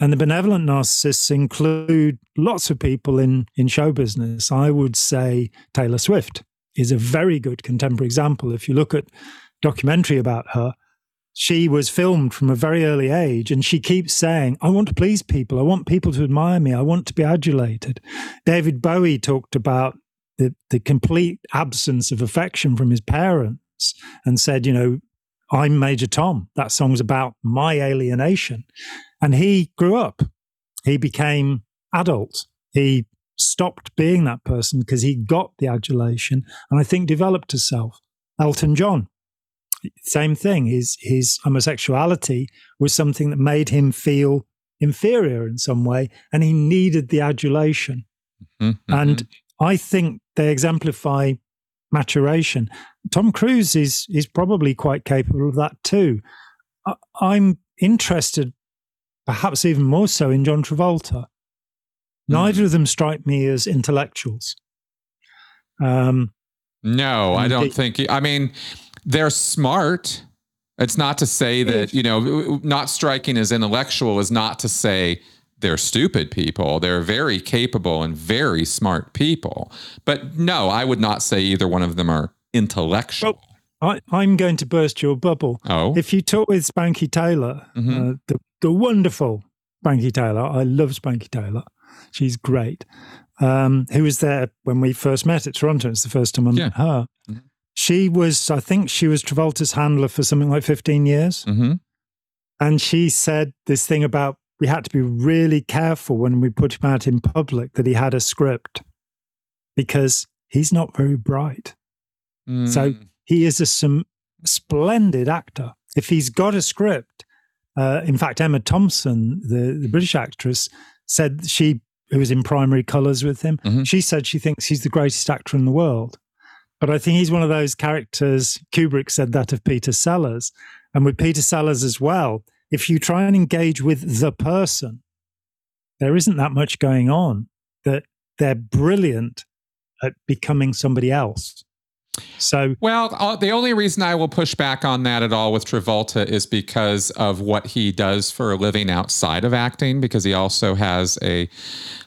And the benevolent narcissists include lots of people in, in show business. I would say Taylor Swift is a very good contemporary example. If you look at documentary about her, she was filmed from a very early age and she keeps saying, I want to please people. I want people to admire me. I want to be adulated. David Bowie talked about the, the complete absence of affection from his parents and said, you know, I'm Major Tom. That song's about my alienation. And he grew up. He became adult. He stopped being that person because he got the adulation and I think developed himself. Elton John, same thing. His his homosexuality was something that made him feel inferior in some way, and he needed the adulation. Mm-hmm. And I think they exemplify maturation. Tom Cruise is is probably quite capable of that too. I, I'm interested, perhaps even more so, in John Travolta. Neither of them strike me as intellectuals. Um, no, I don't think. I mean, they're smart. It's not to say that you know, not striking as intellectual is not to say they're stupid people. They're very capable and very smart people. But no, I would not say either one of them are intellectual. Well, I, am going to burst your bubble. Oh, if you talk with Spanky Taylor, mm-hmm. uh, the the wonderful Spanky Taylor, I love Spanky Taylor. She's great. Um, who was there when we first met at Toronto? It's the first time I yeah. met her. Mm-hmm. She was, I think, she was Travolta's handler for something like 15 years. Mm-hmm. And she said this thing about we had to be really careful when we put him out in public that he had a script because he's not very bright. Mm. So he is a some splendid actor. If he's got a script, uh, in fact, Emma Thompson, the, the British actress, said she who was in primary colours with him. Mm-hmm. She said she thinks he's the greatest actor in the world. But I think he's one of those characters. Kubrick said that of Peter Sellers. And with Peter Sellers as well, if you try and engage with the person, there isn't that much going on. That they're brilliant at becoming somebody else. So, well, uh, the only reason I will push back on that at all with Travolta is because of what he does for a living outside of acting, because he also has a,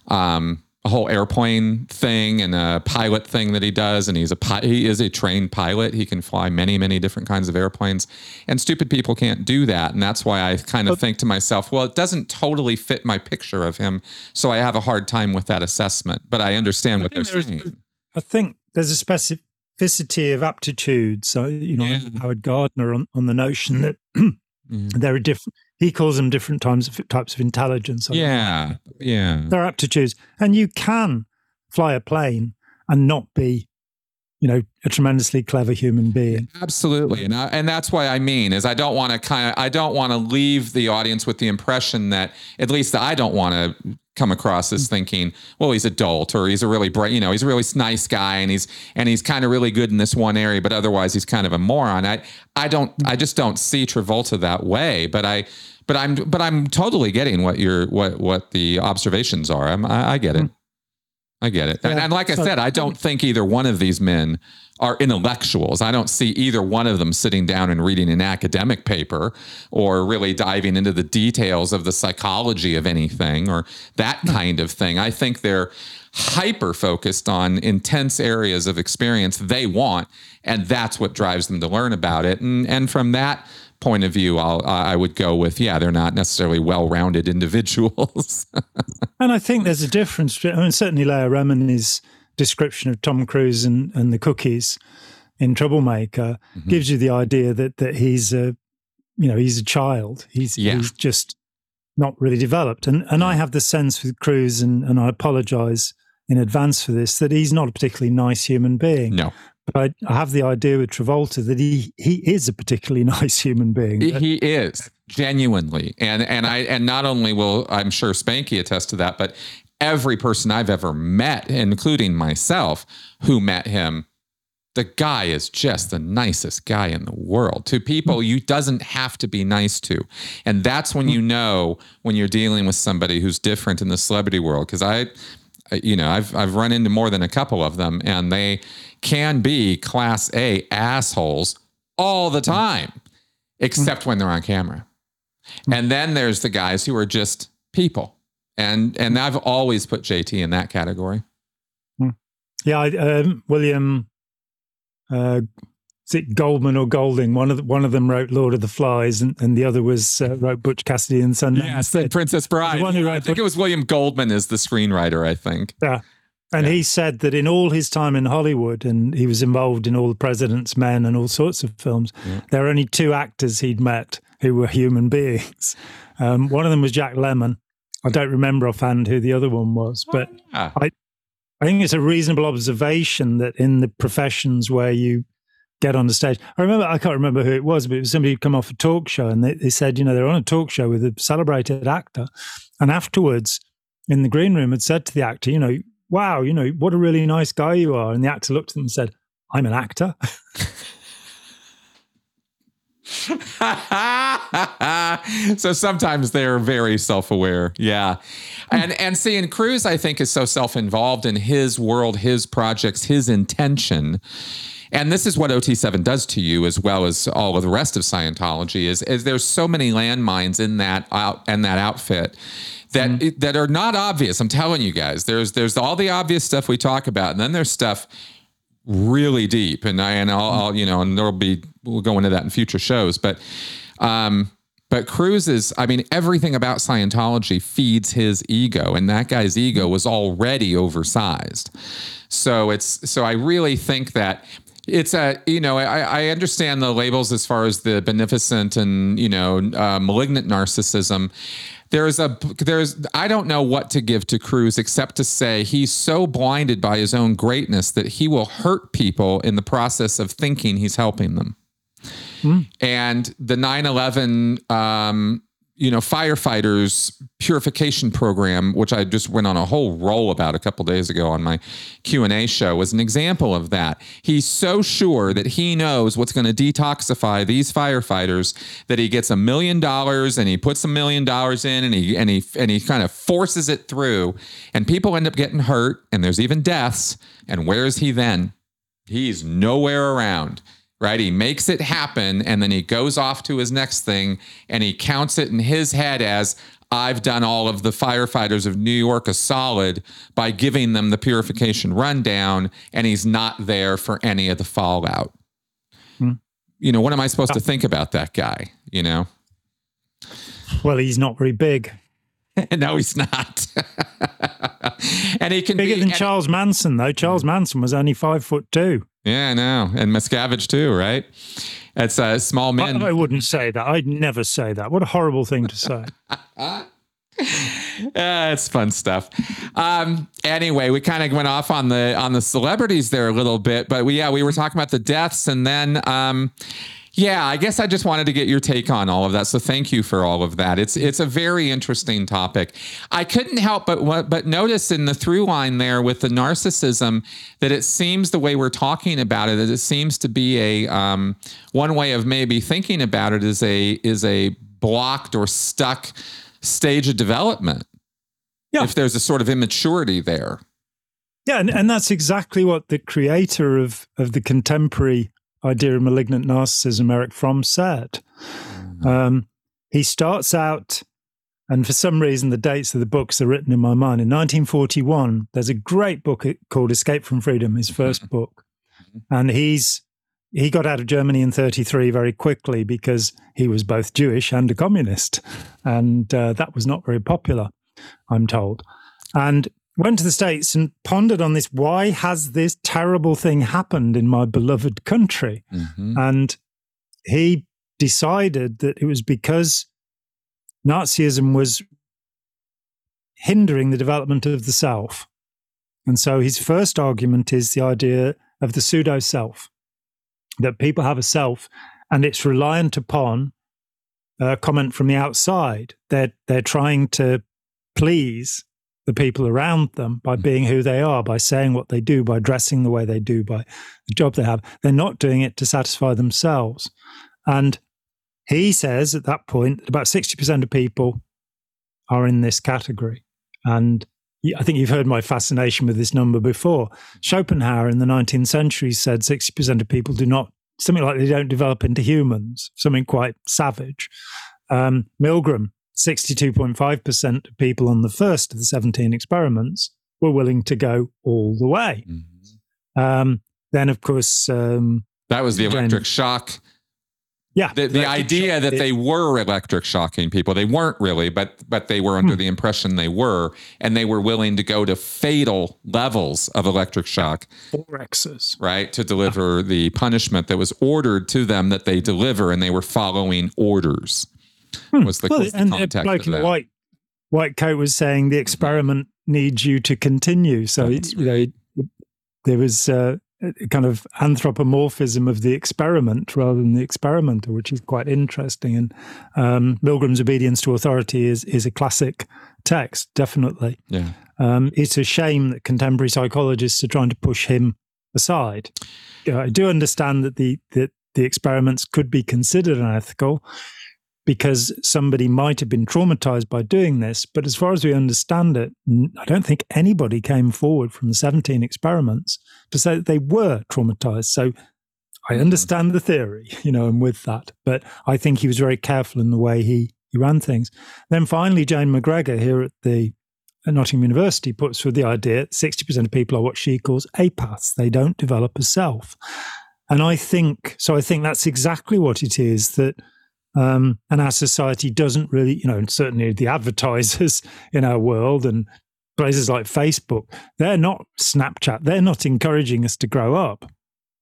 um, a whole airplane thing and a pilot thing that he does, and he's a pi- he is a trained pilot. He can fly many many different kinds of airplanes, and stupid people can't do that. And that's why I kind of but, think to myself, well, it doesn't totally fit my picture of him, so I have a hard time with that assessment. But I understand I what they're saying. I think there's a specific specificity of aptitude. So, you know, Yeah. Howard Gardner on, on the notion that Mm. there are different, he calls them different types of, types of intelligence. Yeah. Yeah. There are aptitudes. And you can fly a plane and not be, you know, a tremendously clever human being. Absolutely, and I, and that's why I mean is I don't want to kind of I don't want to leave the audience with the impression that at least I don't want to come across as mm-hmm. thinking, well, he's adult or he's a really bright, you know, he's a really nice guy and he's and he's kind of really good in this one area, but otherwise he's kind of a moron. I I don't I mm-hmm. just don't see Travolta that way, but I. But I'm, but I'm totally getting what your what what the observations are. I'm, I, I get it. Mm-hmm. I get it. And, Yeah. and like I said, I don't think either one of these men are intellectuals. I don't see either one of them sitting down and reading an academic paper or really diving into the details of the psychology of anything or that hmm. kind of thing. I think they're hyper focused on intense areas of experience they want, and that's what drives them to learn about it. And and from that point of view, I'll I would go with yeah, they're not necessarily well-rounded individuals. And I think there's a difference. I mean, certainly Leah Remini's description of Tom Cruise and, and the cookies in Troublemaker Mhm. gives you the idea that that he's a, you know, he's a child. He's Yeah. he's just not really developed. And and I have the sense with Cruise, and, and I apologise in advance for this, that he's not a particularly nice human being. no. But I, I have the idea with Travolta that he he is a particularly nice human being. He- is genuinely, and and I and not only will I'm sure Spanky attest to that, but every person I've ever met, including myself, who met him, the guy is just the nicest guy in the world. To people you doesn't have to be nice to, and that's when you know when you're dealing with somebody who's different in the celebrity world. Because I, I- you know, I've I've run into more than a couple of them, and they can be class A assholes all the time except when they're on camera. And then there's the guys who are just people. And and I've always put JT in that category. Yeah, I, um, William, uh, is it Goldman or Golding? One of the, one of them wrote Lord of the Flies, and, and the other was uh, wrote Butch Cassidy and Sundance Kid. Princess Bride. The one who wrote I think it was William Goldman is the screenwriter, I think. Yeah. And Yeah. he said that in all his time in Hollywood, and he was involved in all the President's Men and all sorts of films, Yeah. there were only two actors he'd met who were human beings. Um, one of them was Jack Lemmon. I don't remember offhand who the other one was, but Ah, I think it's a reasonable observation that in the professions where you get on the stage, I remember, I can't remember who it was, but it was somebody who'd come off a talk show and they, they said, you know, they're on a talk show with a celebrated actor. And afterwards, in the green room, had said to the actor, you know, wow, you know, what a really nice guy you are. And the actor looked at them and said, I'm an actor. so sometimes they're very self-aware. Yeah. And and seeing Cruise, I think, is so self-involved in his world, his projects, his intention. And this is what OT7 does to you as well as all of the rest of Scientology is, is there's so many landmines in that out and that outfit that that are not obvious. I'm telling you guys. There's there's all the obvious stuff we talk about, and then there's stuff really deep and I and I'll, I'll you know and there'll be we'll go into that in future shows but um but Cruise is I mean everything about Scientology feeds his ego and that guy's ego was already oversized so it's so I really think that it's a you know I, I understand the labels as far as the beneficent and you know uh, malignant narcissism there's a there's I don't know what to give to Cruise except to say he's so blinded by his own greatness that he will hurt people in the process of thinking he's helping them. And the 9/11 um, you know firefighters purification program which I just went on a whole roll about a couple days ago on my Q&A show was an example of that. He's so sure that he knows what's going to detoxify these firefighters that he gets a million dollars and he puts a million dollars in and he and he and he kind of forces it through and people end up getting hurt and there's even deaths and where is he then? He's nowhere around right? He makes it happen and then he goes off to his next thing and he counts it in his head as I've done all of the firefighters of New York a solid by giving them the purification rundown and he's not there for any of the fallout. Hmm. You know, what am I supposed to think about that guy? You know? well, he's not very big. no, he's not. and he can Bigger be than Charles Manson, though. Charles Manson was only five foot two. Yeah, I know. And Miscavige too, right? It's uh, small men. I, I wouldn't say that. I'd never say that. What a horrible thing to say. Uh, it's fun stuff. Um, anyway, we kind of went off on the on the celebrities there a little bit, but we yeah we were talking about the deaths, and then um, yeah, I guess I just wanted to get your take on all of that. So thank you for all of that. It's it's a very interesting topic. I couldn't help but but notice in the through line there with the narcissism that it seems the way we're talking about it, that it seems to be a um, one way of maybe thinking about it is a is a blocked or stuck stage of development. Yeah. If there's a sort of immaturity there. Yeah, and, and that's exactly what the creator of of the contemporary idea of malignant narcissism, Erich Fromm, said. Mm-hmm. Um, he starts out, and for some reason, the dates of the books are written in my mind. In 1941, there's a great book called Escape from Freedom, his 1st mm-hmm. book, and he's he got out of Germany in 33 very quickly because he was both Jewish and a communist. And uh, that was not very popular, I'm told. And went to the States and pondered on this why has this terrible thing happened in my beloved country? Mm-hmm. And he decided that it was because Nazism was hindering the development of the self. And so his first argument is the idea of the pseudo self that people have a self and it's reliant upon a comment from the outside. They're, they're trying to please the people around them by mm. being who they are, by saying what they do, by dressing the way they do, by the job they have. They're not doing it to satisfy themselves. And he says at that point about 60% of people are in this category. And I think you've heard my fascination with this number before. Schopenhauer in the 19th century said 60% of people do not, something like they don't develop into humans, something quite savage. Um, Milgram, 62.5% of people on the first of the 17 experiments were willing to go all the way. Mm-hmm. Um, then, of course, um, that was the electric shock yeah. The, the idea that they were electric shocking people, they weren't really, but but they were under hmm. the impression they were, and they were willing to go to fatal levels of electric shock. Four X's. Right. To deliver yeah. the punishment that was ordered to them that they deliver, and they were following orders. Hmm. Was the, well, was the and like of that. White, white coat was saying the experiment needs you to continue. So, you know, there was uh, kind of anthropomorphism of the experiment rather than the experimenter, which is quite interesting. And um, Milgram's obedience to authority is is a classic text, definitely. Yeah. Um, it's a shame that contemporary psychologists are trying to push him aside. I do understand that the that the experiments could be considered unethical, because somebody might have been traumatized by doing this. But as far as we understand it, I don't think anybody came forward from the 17 experiments to say that they were traumatized. So I mm-hmm. understand the theory, you know, and with that, but I think he was very careful in the way he, he ran things. Then finally, Jane McGregor here at the at Nottingham University puts forward the idea that 60% of people are what she calls apaths. They don't develop a self. And I think, so I think that's exactly what it is that um, and our society doesn't really, you know, and certainly the advertisers in our world and places like Facebook, they're not Snapchat. They're not encouraging us to grow up.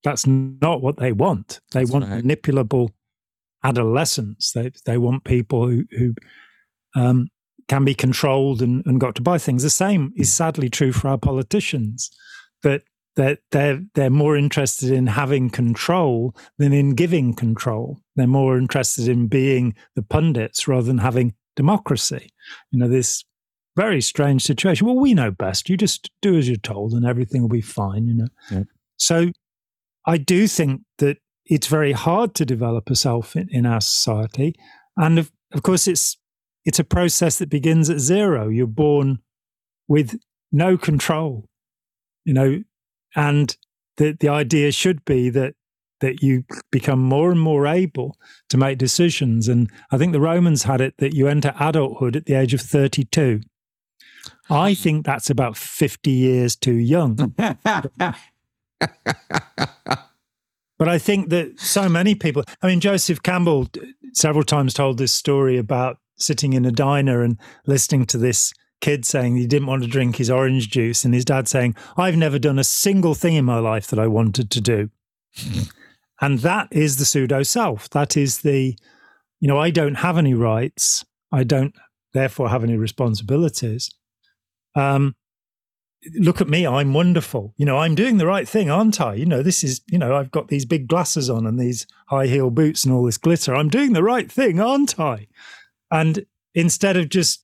That's not what they want. They That's want right. manipulable adolescents. They they want people who who um, can be controlled and, and got to buy things. The same is sadly true for our politicians. That that they're they're more interested in having control than in giving control. They're more interested in being the pundits rather than having democracy. You know, this very strange situation. Well, we know best. You just do as you're told, and everything will be fine. You know. Yeah. So, I do think that it's very hard to develop a self in, in our society, and of, of course, it's it's a process that begins at zero. You're born with no control. You know, and the the idea should be that that you become more and more able to make decisions. And I think the Romans had it that you enter adulthood at the age of 32. I hmm. think that's about 50 years too young. but I think that so many people, I mean, Joseph Campbell several times told this story about sitting in a diner and listening to this kid saying he didn't want to drink his orange juice, and his dad saying, I've never done a single thing in my life that I wanted to do. and that is the pseudo self. That is the, you know, I don't have any rights. I don't therefore have any responsibilities. Um, look at me, I'm wonderful. You know, I'm doing the right thing, aren't I? You know, this is, you know, I've got these big glasses on and these high heel boots and all this glitter. I'm doing the right thing, aren't I? And instead of just,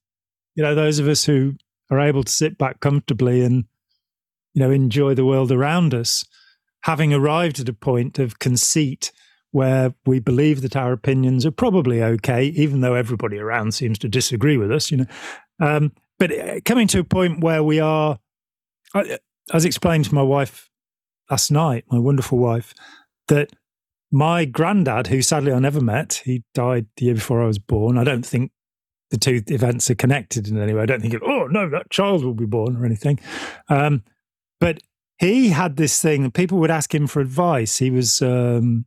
you know, those of us who are able to sit back comfortably and, you know, enjoy the world around us, having arrived at a point of conceit where we believe that our opinions are probably okay, even though everybody around seems to disagree with us, you know. Um, but uh, coming to a point where we are I, as explained to my wife last night, my wonderful wife, that my granddad, who sadly I never met, he died the year before I was born. I don't think the two events are connected in any way. I don't think, oh no, that child will be born or anything. Um, but he had this thing, and people would ask him for advice. He was um,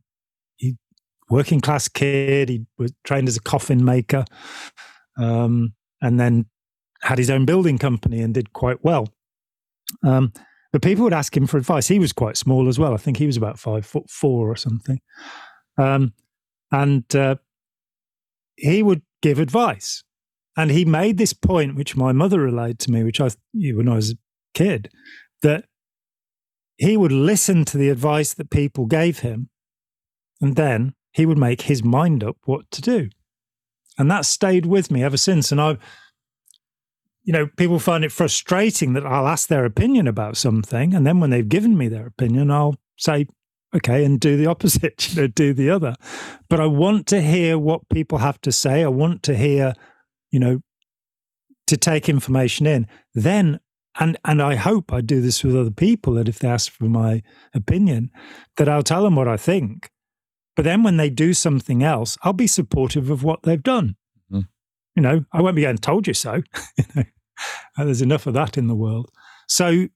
working class kid. He was trained as a coffin maker, um, and then had his own building company and did quite well. Um, but people would ask him for advice. He was quite small as well. I think he was about five foot four or something. Um, and uh, he would give advice. And he made this point, which my mother relayed to me, which I, when I was a kid, that he would listen to the advice that people gave him, and then he would make his mind up what to do. And that stayed with me ever since. And I've you know, people find it frustrating that I'll ask their opinion about something, and then when they've given me their opinion, I'll say, okay, and do the opposite, you know, do the other. But I want to hear what people have to say. I want to hear, you know, to take information in. Then, and and I hope I do this with other people that if they ask for my opinion, that I'll tell them what I think. But then when they do something else, I'll be supportive of what they've done. Mm. You know, I won't be getting told you so. you know? There's enough of that in the world. So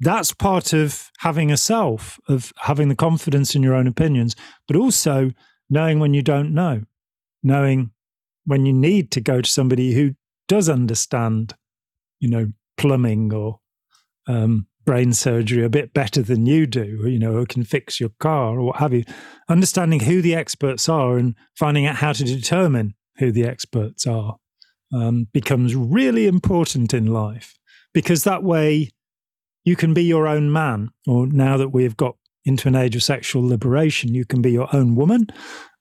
that's part of having a self, of having the confidence in your own opinions, but also knowing when you don't know, knowing when you need to go to somebody who does understand, you know, plumbing or um, brain surgery a bit better than you do, you know, who can fix your car or what have you. Understanding who the experts are and finding out how to determine who the experts are um, becomes really important in life because that way you can be your own man. Or now that we have got into an age of sexual liberation, you can be your own woman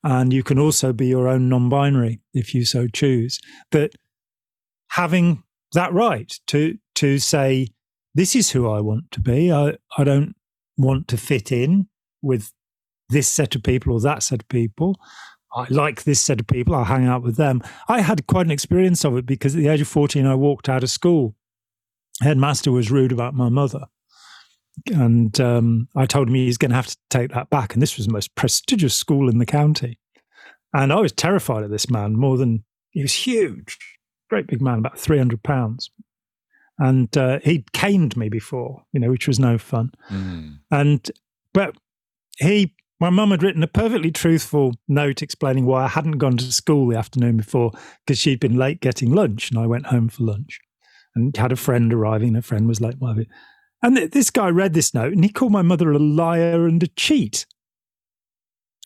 and you can also be your own non binary if you so choose. But having that right to, to say, this is who I want to be, I, I don't want to fit in with this set of people or that set of people. I like this set of people. I'll hang out with them. I had quite an experience of it because at the age of 14, I walked out of school. Headmaster was rude about my mother. And um, I told him he's going to have to take that back. And this was the most prestigious school in the county. And I was terrified of this man more than he was huge, great big man, about 300 pounds. And uh, he'd caned me before, you know, which was no fun. Mm. And, but he my mum had written a perfectly truthful note explaining why I hadn't gone to school the afternoon before because she'd been late getting lunch and I went home for lunch and had a friend arriving and a friend was late. And this guy read this note and he called my mother a liar and a cheat.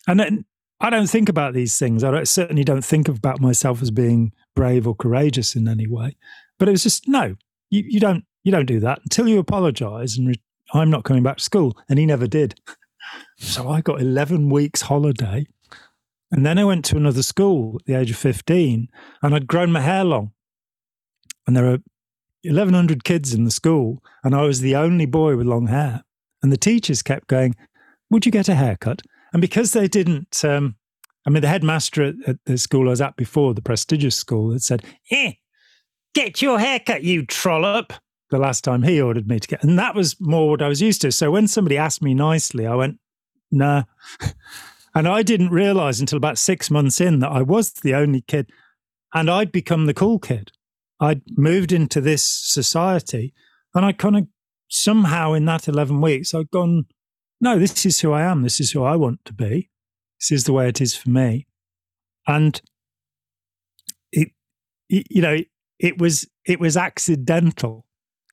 And then I don't think about these things. I don't, certainly don't think about myself as being brave or courageous in any way. But it was just no, you, you don't you don't do that until you apologize and re- I'm not coming back to school. And he never did. So I got 11 weeks holiday. And then I went to another school at the age of 15 and I'd grown my hair long. And there were 1,100 kids in the school and I was the only boy with long hair. And the teachers kept going, Would you get a haircut? And because they didn't, um, I mean, the headmaster at, at, the school I was at before, the prestigious school, had said, Eh, get your haircut, you trollop the last time he ordered me to get. And that was more what I was used to. So when somebody asked me nicely, I went, nah. and I didn't realize until about six months in that I was the only kid and I'd become the cool kid. I'd moved into this society and I kind of somehow in that 11 weeks, I'd gone, no, this is who I am. This is who I want to be. This is the way it is for me. And it, you know, it was it was accidental.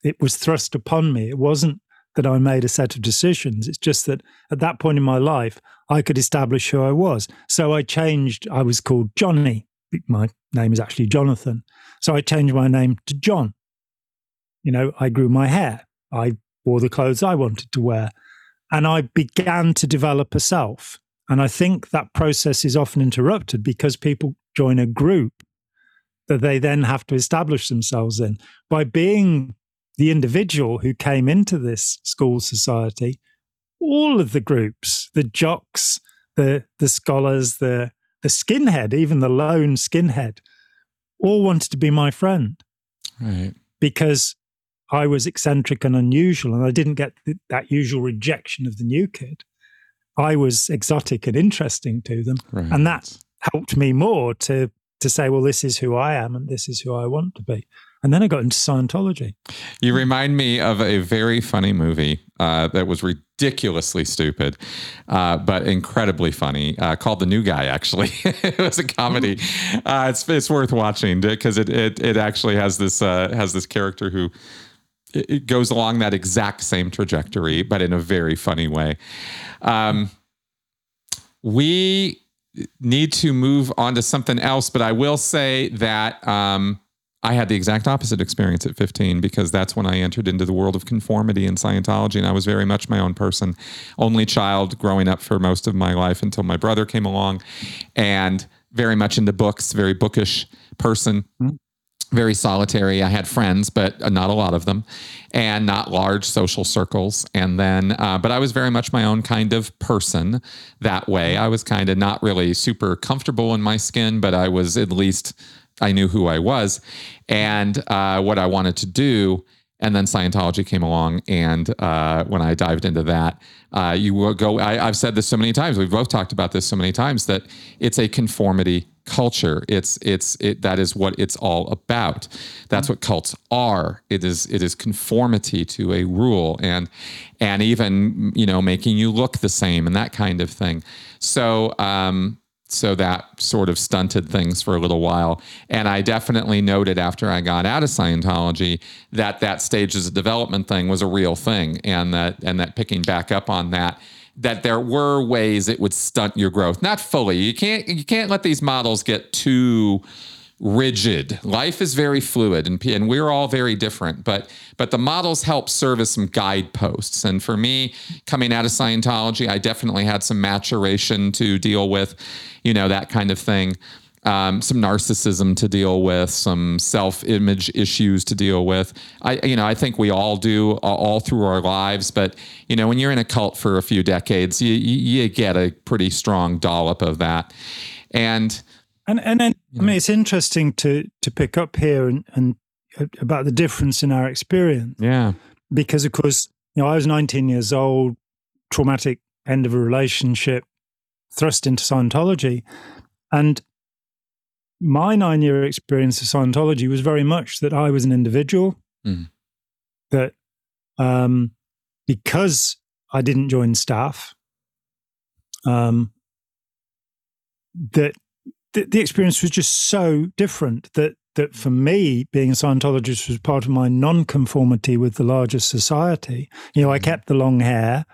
It was thrust upon me. It wasn't that I made a set of decisions. It's just that at that point in my life, I could establish who I was. So I changed. I was called Johnny. My name is actually Jonathan. So I changed my name to John. You know, I grew my hair. I wore the clothes I wanted to wear. And I began to develop a self. And I think that process is often interrupted because people join a group that they then have to establish themselves in. By being the individual who came into this school society, all of the groups, the jocks, the the scholars, the the skinhead, even the lone skinhead, all wanted to be my friend. Right. Because I was eccentric and unusual, and I didn't get th- that usual rejection of the new kid. I was exotic and interesting to them, Right. and that helped me more to to say, well, this is who I am, and this is who I want to be. And then I got into Scientology. You remind me of a very funny movie uh, that was ridiculously stupid, uh, but incredibly funny, uh, called The New Guy. Actually, it was a comedy. Uh, it's it's worth watching because it, it it actually has this uh, has this character who it it goes along that exact same trajectory, but in a very funny way. Um, we need to move on to something else, but I will say that um, I had the exact opposite experience at 15 because that's when I entered into the world of conformity in Scientology, and I was very much my own person, only child growing up for most of my life until my brother came along, and very much into books, very bookish person hmm. very solitary. I had friends, but uh, not a lot of them, and not large social circles. And then, uh, but I was very much my own kind of person that way. Hmm. I was kind of not really super comfortable in my skin, but I was at least, I knew who I was and uh, what I wanted to do. And then Scientology came along, and uh, when I dived into that, uh, you go. I, I've said this so many times. We've both talked about this so many times that it's a conformity culture. It's it's it that is what it's all about. That's what cults are. It is it is conformity to a rule and and even you know making you look the same and that kind of thing. So um, so that sort of stunted things for a little while. And I definitely noted after I got out of Scientology that that stages of development thing was a real thing, and that and that picking back up on that that there were ways it would stunt your growth. Not fully. You can't you can't let these models get too rigid. Life is very fluid and, and we're all very different, but but the models help serve as some guideposts. And for me, coming out of Scientology, I definitely had some maturation to deal with, you know, that kind of thing. Um, some narcissism to deal with, some self-image issues to deal with. I, you know, I think we all do all, all through our lives. But you know, when you're in a cult for a few decades, you, you, you get a pretty strong dollop of that. And And and then I mean, it's interesting to to pick up here and and about the difference in our experience. Yeah, because, of course, you know, I was 19 years old, traumatic end of a relationship, thrust into Scientology, and my nine year experience of Scientology was very much that I was an individual, Mhm. that um, because I didn't join staff, um, that the, the experience was just so different that that for me being a Scientologist was part of my non-conformity with the larger society. You know, I kept the long hair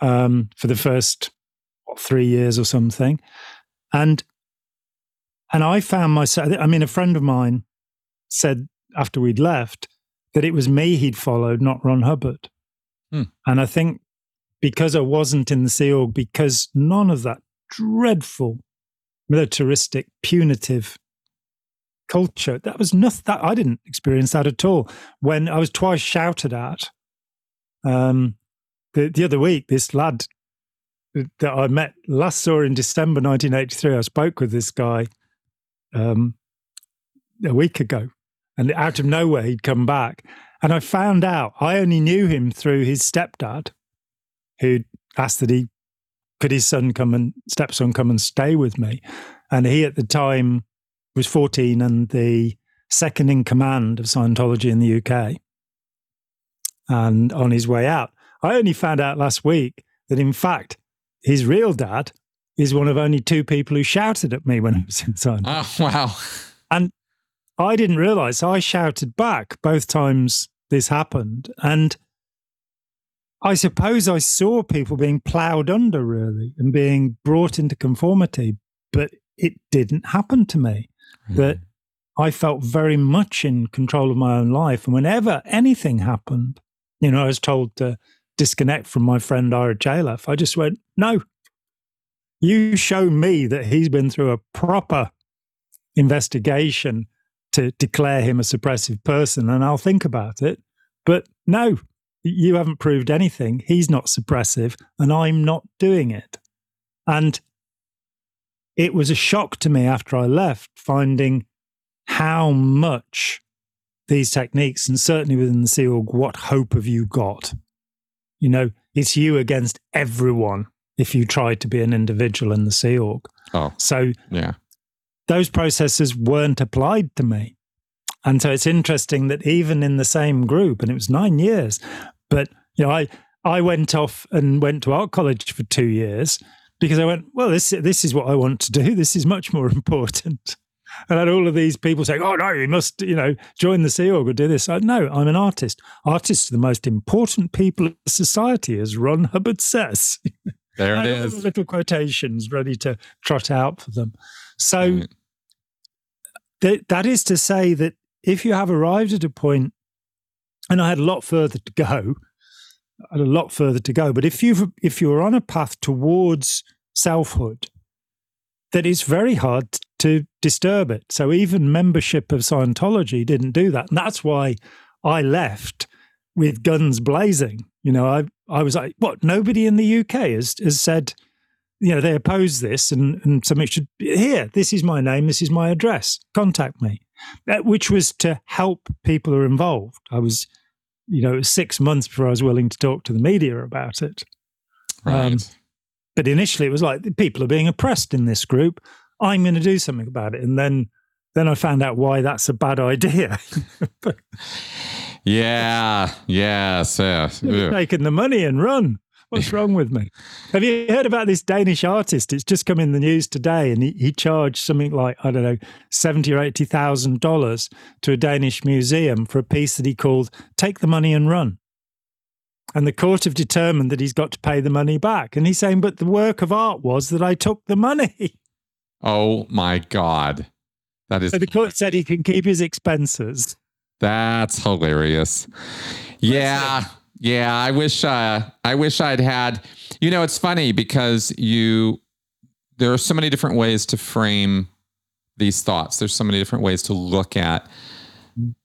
um, for the first what, three years or something, and and I found myself. I mean, a friend of mine said after we'd left that it was me he'd followed, not Ron Hubbard. Hmm. And I think because I wasn't in the Sea Org, because none of that dreadful militaristic, punitive culture. That was nothing. That I didn't experience that at all. When I was twice shouted at, um, the the other week, this lad that I met last saw in December 1983. I spoke with this guy um, a week ago, and out of nowhere he'd come back, and I found out I only knew him through his stepdad, who asked that he could his son come and stepson come and stay with me, and he at the time was 14 and the second in command of Scientology in the UK. And on his way out, I only found out last week that in fact his real dad is one of only two people who shouted at me when I was in Scientology. oh wow, And I didn't realize. I shouted back both times this happened. And I suppose I saw people being plowed under really and being brought into conformity, but it didn't happen to me. Mm. That I felt very much in control of my own life. And whenever anything happened, you know, I was told to disconnect from my friend Ira Jalef. I just went, no, you show me that he's been through a proper investigation to declare him a suppressive person and I'll think about it. But no, you haven't proved anything. He's not suppressive and I'm not doing it. And it was a shock to me after I left finding how much these techniques, and certainly within the Sea Org, what hope have you got? You know, it's you against everyone if you try to be an individual in the Sea Org. Oh. So yeah. Those processes weren't applied to me. And so it's interesting that even in the same group, and it was nine years, but you know, I I went off and went to art college for two years because I went, well, this this is what I want to do. This is much more important. And I had all of these people saying, "Oh no, you must, you know, join the Sea Org or do this." I, no, I'm an artist. Artists are the most important people in society, as Ron Hubbard says. There it is. Little quotations ready to trot out for them. So right. th- that is to say that if you have arrived at a point, and I had a lot further to go, I had a lot further to go. But if you if you're on a path towards selfhood, that it's very hard to disturb it. So even membership of Scientology didn't do that, and that's why I left with guns blazing. You know, I I was like, what? Nobody in the UK has has said, you know, they oppose this, and and something should here. This is my name. This is my address. Contact me. That, which was to help people who are involved. I was, you know, six months before I was willing to talk to the media about it. Right. Um, but initially, it was like people are being oppressed in this group. I'm going to do something about it, and then then I found out why that's a bad idea. yeah, yes, yes. Taking the money and run. What's wrong with me? Have you heard about this Danish artist? It's just come in the news today, and he, he charged something like I don't know seventy or eighty thousand dollars to a Danish museum for a piece that he called "Take the Money and Run." And the court have determined that he's got to pay the money back. And he's saying, "But the work of art was that I took the money." Oh my god! That is. So the court said he can keep his expenses. That's hilarious. Yeah. Yeah, I wish uh, I wish I'd had. You know, it's funny because you there are so many different ways to frame these thoughts. There's so many different ways to look at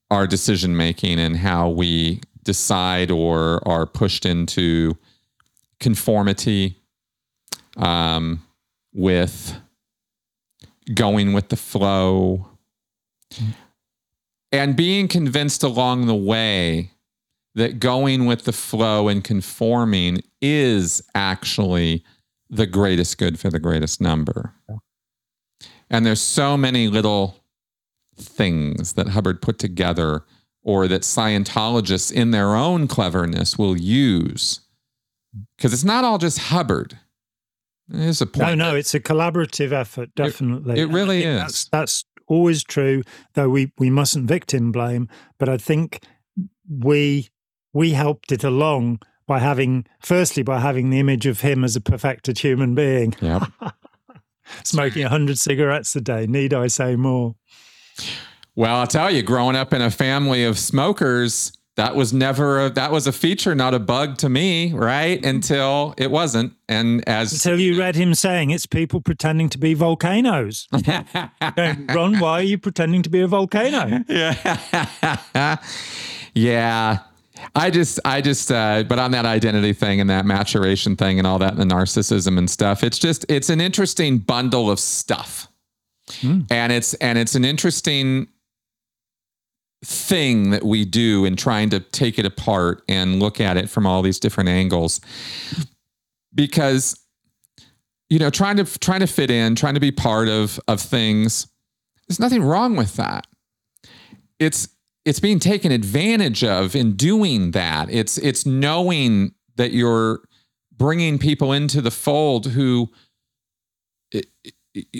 our decision making and how we decide or are pushed into conformity um, with going with the flow, and being convinced along the way that going with the flow and conforming is actually the greatest good for the greatest number. And there's so many little things that Hubbard put together or that Scientologists in their own cleverness will use. Because it's not all just Hubbard. It's a point. No, no, it's a collaborative effort, definitely. It, it really is. That's, that's always true, though we, we mustn't victim blame. But I think we we helped it along by having, firstly, by having the image of him as a perfected human being. Yep. Smoking 100 cigarettes a day. Need I say more? Well, I'll tell you, growing up in a family of smokers, that was never a, that was a feature, not a bug to me, right? Mm. Until it wasn't, and as until you read him saying it's people pretending to be volcanoes. Ron, why are you pretending to be a volcano? Yeah, yeah. I just, I just, uh, but on that identity thing and that maturation thing and all that, and the narcissism and stuff, it's just, it's an interesting bundle of stuff, mm. and it's, and it's an interesting thing that we do in trying to take it apart and look at it from all these different angles, because you know, trying to trying to fit in, trying to be part of of things, there's nothing wrong with that. It's it's being taken advantage of in doing that. It's it's knowing that you're bringing people into the fold who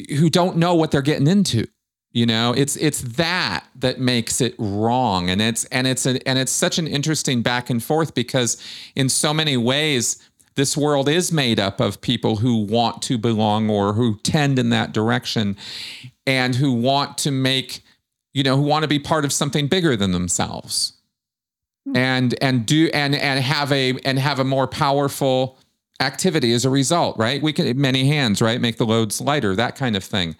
who don't know what they're getting into. You know, it's it's that that makes it wrong, and it's and it's a, and it's such an interesting back and forth because in so many ways this world is made up of people who want to belong or who tend in that direction, and who want to make you know who want to be part of something bigger than themselves, hmm. and and do and and have a and have a more powerful activity as a result. Right? We can many hands right make the loads lighter, that kind of thing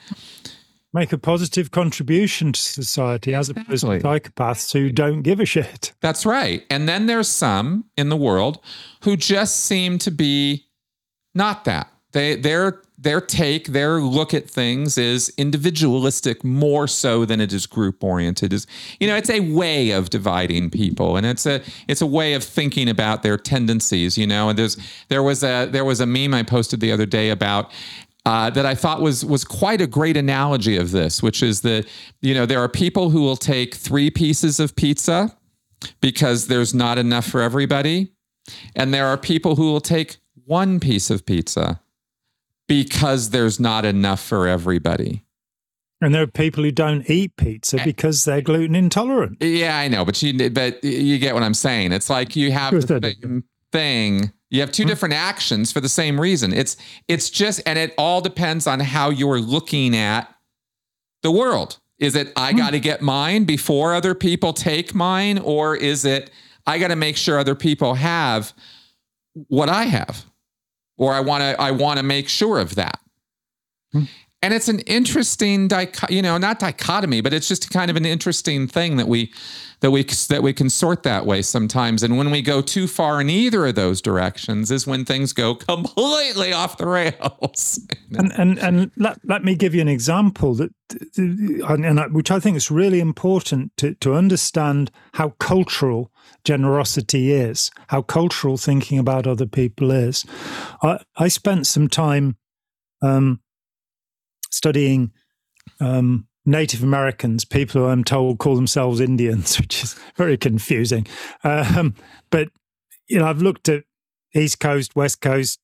make a positive contribution to society as opposed to psychopaths who don't give a shit. That's right. And then there's some in the world who just seem to be not that. They their their take, their look at things is individualistic more so than it is group oriented. Is you know, it's a way of dividing people and it's a it's a way of thinking about their tendencies, you know. And there's there was a there was a meme I posted the other day about uh, that I thought was was quite a great analogy of this, which is that you know there are people who will take three pieces of pizza because there's not enough for everybody, and there are people who will take one piece of pizza because there's not enough for everybody. And there are people who don't eat pizza because they're gluten intolerant. Yeah, I know, but you but you get what I'm saying. It's like you have the same thing you have two hmm. different actions for the same reason. It's it's just and it all depends on how you're looking at the world. Is it I hmm. got to get mine before other people take mine or is it I got to make sure other people have what I have? Or I want to I want to make sure of that. Hmm. And it's an interesting you know, not dichotomy, but it's just kind of an interesting thing that we that we that we can sort that way sometimes. And when we go too far in either of those directions, is when things go completely off the rails. and and and let, let me give you an example that, and which I think is really important to to understand how cultural generosity is, how cultural thinking about other people is. I, I spent some time um, studying um, Native Americans, people who I'm told call themselves Indians, which is very confusing. Um, but you know, I've looked at East Coast, West Coast,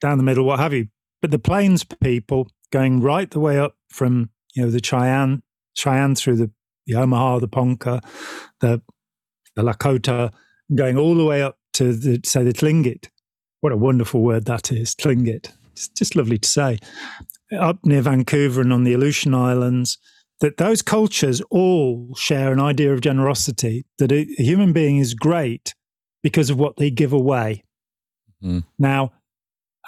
down the middle, what have you. But the Plains people going right the way up from you know the Cheyenne, Cheyenne through the, the Omaha, the Ponca, the the Lakota, going all the way up to the say the Tlingit. What a wonderful word that is, Tlingit. It's just lovely to say up near Vancouver and on the Aleutian Islands, that those cultures all share an idea of generosity, that a, a human being is great because of what they give away. Mm. Now,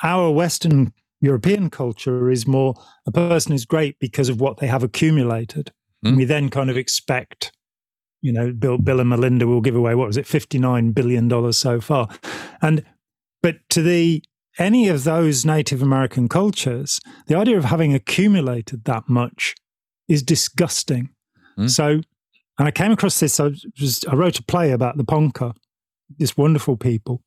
our Western European culture is more a person is great because of what they have accumulated. Mm. And we then kind of expect, you know, Bill, Bill and Melinda will give away, what was it, $59 billion so far. And, but to the any of those Native American cultures, the idea of having accumulated that much is disgusting. Mm. So, and I came across this. I, was, I wrote a play about the Ponca, this wonderful people,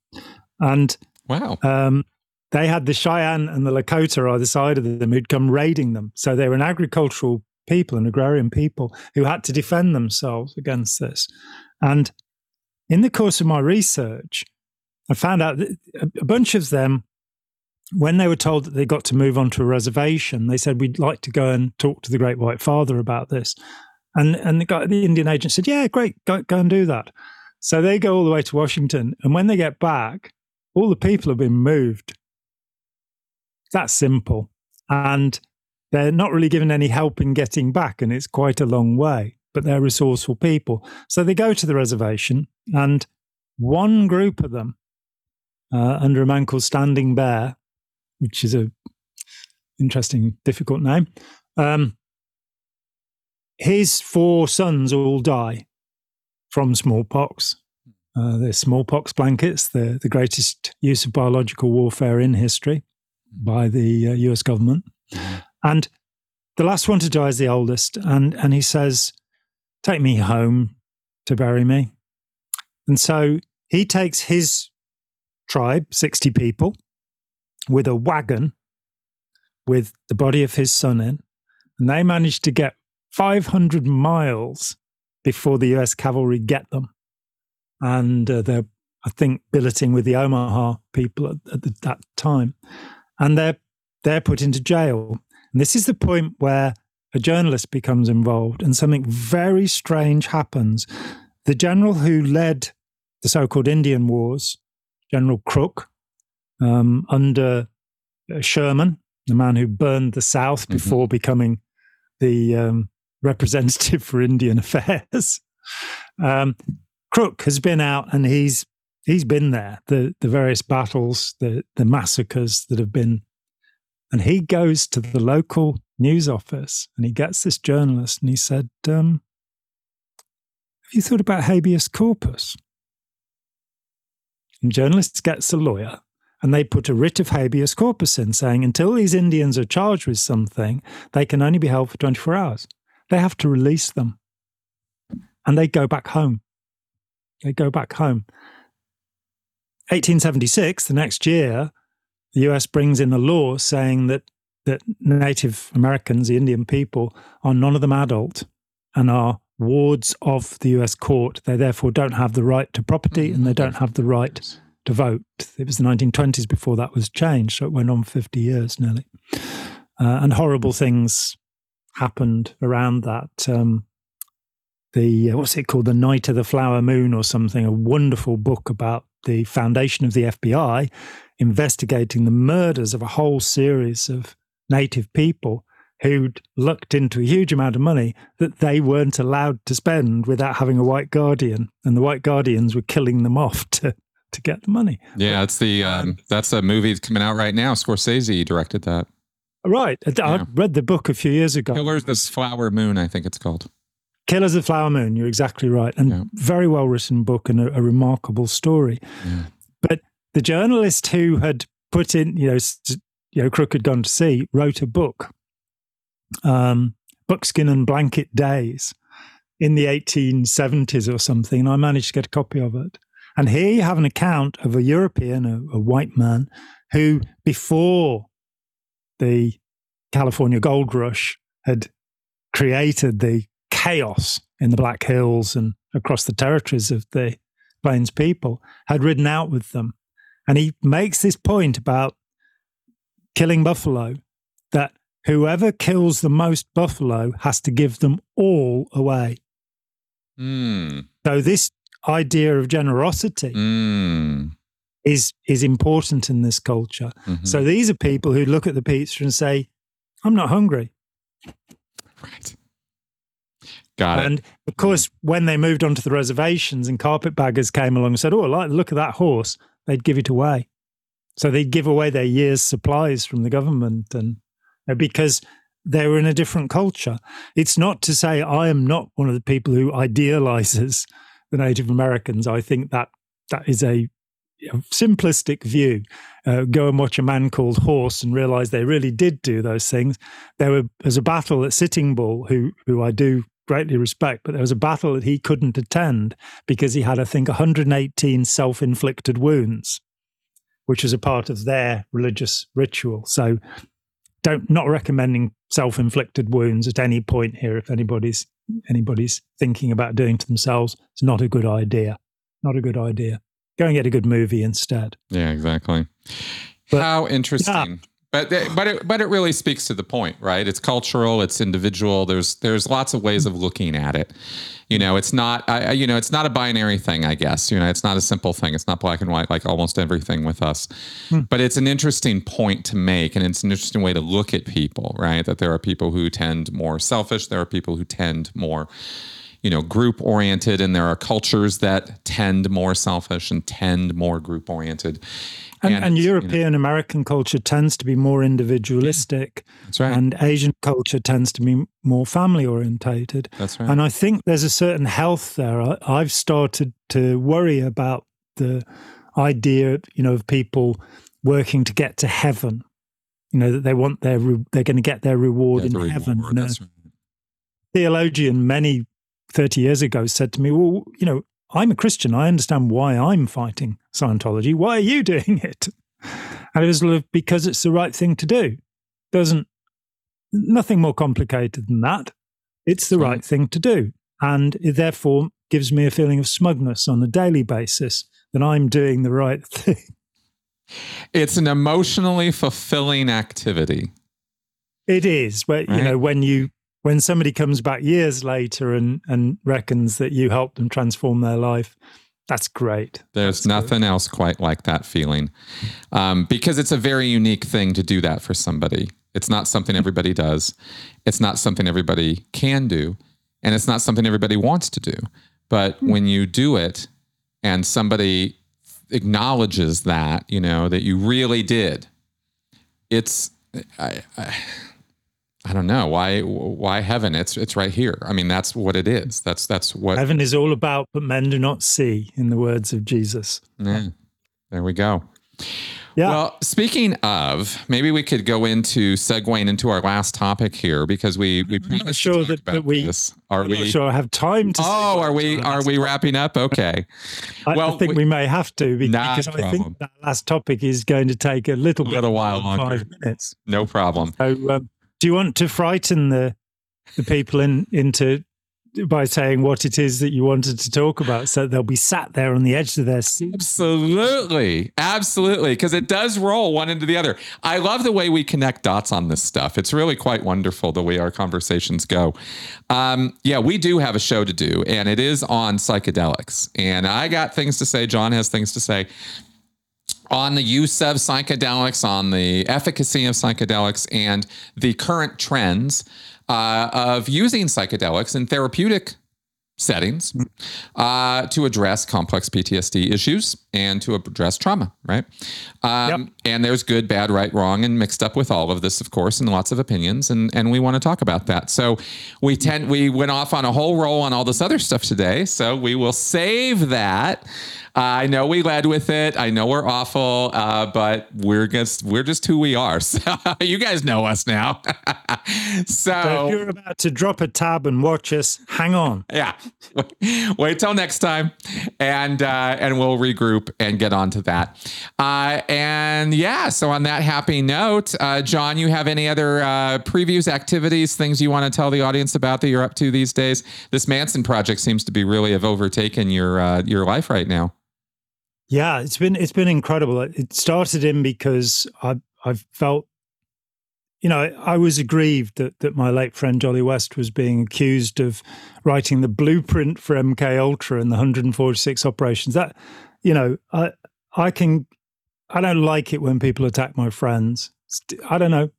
and wow, um, they had the Cheyenne and the Lakota either side of them who'd come raiding them. So they were an agricultural people, an agrarian people who had to defend themselves against this. And in the course of my research, I found out that a bunch of them when they were told that they got to move on to a reservation, they said, We'd like to go and talk to the Great White Father about this. And, and the, guy, the Indian agent said, Yeah, great, go, go and do that. So they go all the way to Washington. And when they get back, all the people have been moved. That's simple. And they're not really given any help in getting back. And it's quite a long way, but they're resourceful people. So they go to the reservation, and one group of them, uh, under a man called Standing Bear, which is a interesting, difficult name. Um, his four sons all die from smallpox. Uh, the smallpox blankets, the, the greatest use of biological warfare in history by the uh, US government. Mm-hmm. And the last one to die is the oldest. And, and he says, Take me home to bury me. And so he takes his tribe, 60 people, with a wagon with the body of his son in, and they managed to get 500 miles before the US cavalry get them. And uh, they're, I think, billeting with the Omaha people at, at the, that time. And they're, they're put into jail. And this is the point where a journalist becomes involved, and something very strange happens. The general who led the so called Indian Wars, General Crook, um, under uh, Sherman, the man who burned the South mm-hmm. before becoming the um, representative for Indian affairs. Um, Crook has been out and he's he's been there. The the various battles, the the massacres that have been, and he goes to the local news office and he gets this journalist and he said, um, "Have you thought about habeas corpus?" And journalist gets a lawyer and they put a writ of habeas corpus in saying until these Indians are charged with something, they can only be held for 24 hours. They have to release them. And they go back home. They go back home. 1876, the next year, the US brings in a law saying that, that Native Americans, the Indian people, are none of them adult and are wards of the US court. They therefore don't have the right to property and they don't mm-hmm. have the right to vote. It was the 1920s before that was changed, so it went on 50 years nearly. Uh, and horrible things happened around that. Um, the uh, what's it called, the Night of the Flower Moon or something? A wonderful book about the foundation of the FBI investigating the murders of a whole series of native people who'd looked into a huge amount of money that they weren't allowed to spend without having a white guardian, and the white guardians were killing them off to to get the money. Yeah, it's the um, that's a movie that's coming out right now. Scorsese directed that. Right, I, yeah. I read the book a few years ago. Killers of the Flower Moon, I think it's called. Killers of the Flower Moon. You're exactly right, and yeah. very well written book and a, a remarkable story. Yeah. But the journalist who had put in, you know, you know, Crook had gone to see, wrote a book, um, Buckskin and Blanket Days, in the 1870s or something. And I managed to get a copy of it. And here you have an account of a European, a, a white man, who before the California gold rush had created the chaos in the Black Hills and across the territories of the Plains people, had ridden out with them. And he makes this point about killing buffalo that whoever kills the most buffalo has to give them all away. Mm. So this idea of generosity mm. is is important in this culture. Mm-hmm. So these are people who look at the pizza and say, "I'm not hungry." Right. Got it. And of course, when they moved onto the reservations and carpetbaggers came along and said, "Oh, like look at that horse," they'd give it away. So they'd give away their year's supplies from the government, and because they were in a different culture. It's not to say I am not one of the people who idealizes the Native Americans. I think that that is a simplistic view. Uh, go and watch a man called Horse and realize they really did do those things. There was a battle at Sitting Bull, who who I do greatly respect, but there was a battle that he couldn't attend because he had, I think, 118 self-inflicted wounds, which was a part of their religious ritual. So, don't not recommending self-inflicted wounds at any point here if anybody's anybody's thinking about doing to themselves, it's not a good idea. Not a good idea. Go and get a good movie instead. Yeah, exactly. But, How interesting. Yeah. But but it but it really speaks to the point, right? It's cultural, it's individual. There's there's lots of ways of looking at it. You know, it's not I, you know it's not a binary thing. I guess you know it's not a simple thing. It's not black and white like almost everything with us. Hmm. But it's an interesting point to make, and it's an interesting way to look at people, right? That there are people who tend more selfish. There are people who tend more you know group oriented and there are cultures that tend more selfish and tend more group oriented and, and, and European you know, American culture tends to be more individualistic. That's right. And Asian culture tends to be more family orientated. That's right. And I think there's a certain health there. I, I've started to worry about the idea, you know, of people working to get to heaven. You know that they want their they're going to get their reward yeah, in the heaven. Reward, right. Theologian many thirty years ago said to me, "Well, you know, I'm a Christian. I understand why I'm fighting Scientology. Why are you doing it? And it was because it's the right thing to do. Doesn't nothing more complicated than that. It's the hmm. right thing to do. And it therefore gives me a feeling of smugness on a daily basis that I'm doing the right thing. It's an emotionally fulfilling activity. It is. But right? you know, when you when somebody comes back years later and and reckons that you helped them transform their life, that's great. There's That's nothing else quite like that feeling um, because it's a very unique thing to do that for somebody. It's not something everybody does. It's not something everybody can do. And it's not something everybody wants to do. But when you do it and somebody acknowledges that, you know, that you really did, it's, I, I, I don't know why why heaven it's it's right here. I mean that's what it is. That's that's what Heaven is all about, but men do not see, in the words of Jesus. yeah. There we go. Yeah. Well, speaking of, maybe we could go into segueing into our last topic here because we we not promised to sure that- that we- this. Are I'm we? not sure I have time to. Oh, are we are we wrapping up? Okay. I, I think we- we, may have to be- Not a because I think that last topic is going to take a little, A little bit while longer. Five minutes. No problem. So, um, do you want to frighten the the people in into by saying what it is that you wanted to talk about, so they'll be sat there on the edge of their seat? Absolutely. Absolutely. Because it does roll one into the other. I love the way we connect dots on this stuff. It's really quite wonderful the way our conversations go. Um, yeah, we do have a show to do, and it is on psychedelics. And I got things to say. Jon has things to say on the use of psychedelics, on the efficacy of psychedelics, and the current trends uh, of using psychedelics in therapeutic settings uh, to address complex PTSD issues and to address trauma, right? Um, And there's good, bad, right, wrong, and mixed up with all of this, of course, and lots of opinions, and and we want to talk about that. So we tend we went off on a whole roll on all this other stuff today, so we will save that. I know we led with it. I know we're awful, uh, but we're just we're just who we are. So you guys know us now. So so if you're about to drop a tab and watch us, hang on. yeah wait till next time and uh and we'll regroup and get on to that uh and yeah so on that happy note uh jon you have any other uh previews activities things you want to tell the audience about that you're up to these days this manson project seems to be really have overtaken your uh your life right now Yeah, it's been it's been incredible. It started in because I I felt, you know, I was aggrieved that that my late friend Jolly West was being accused of writing the blueprint for MK Ultra and the 146 operations. That, you know, I I can I don't like it when people attack my friends. I don't know.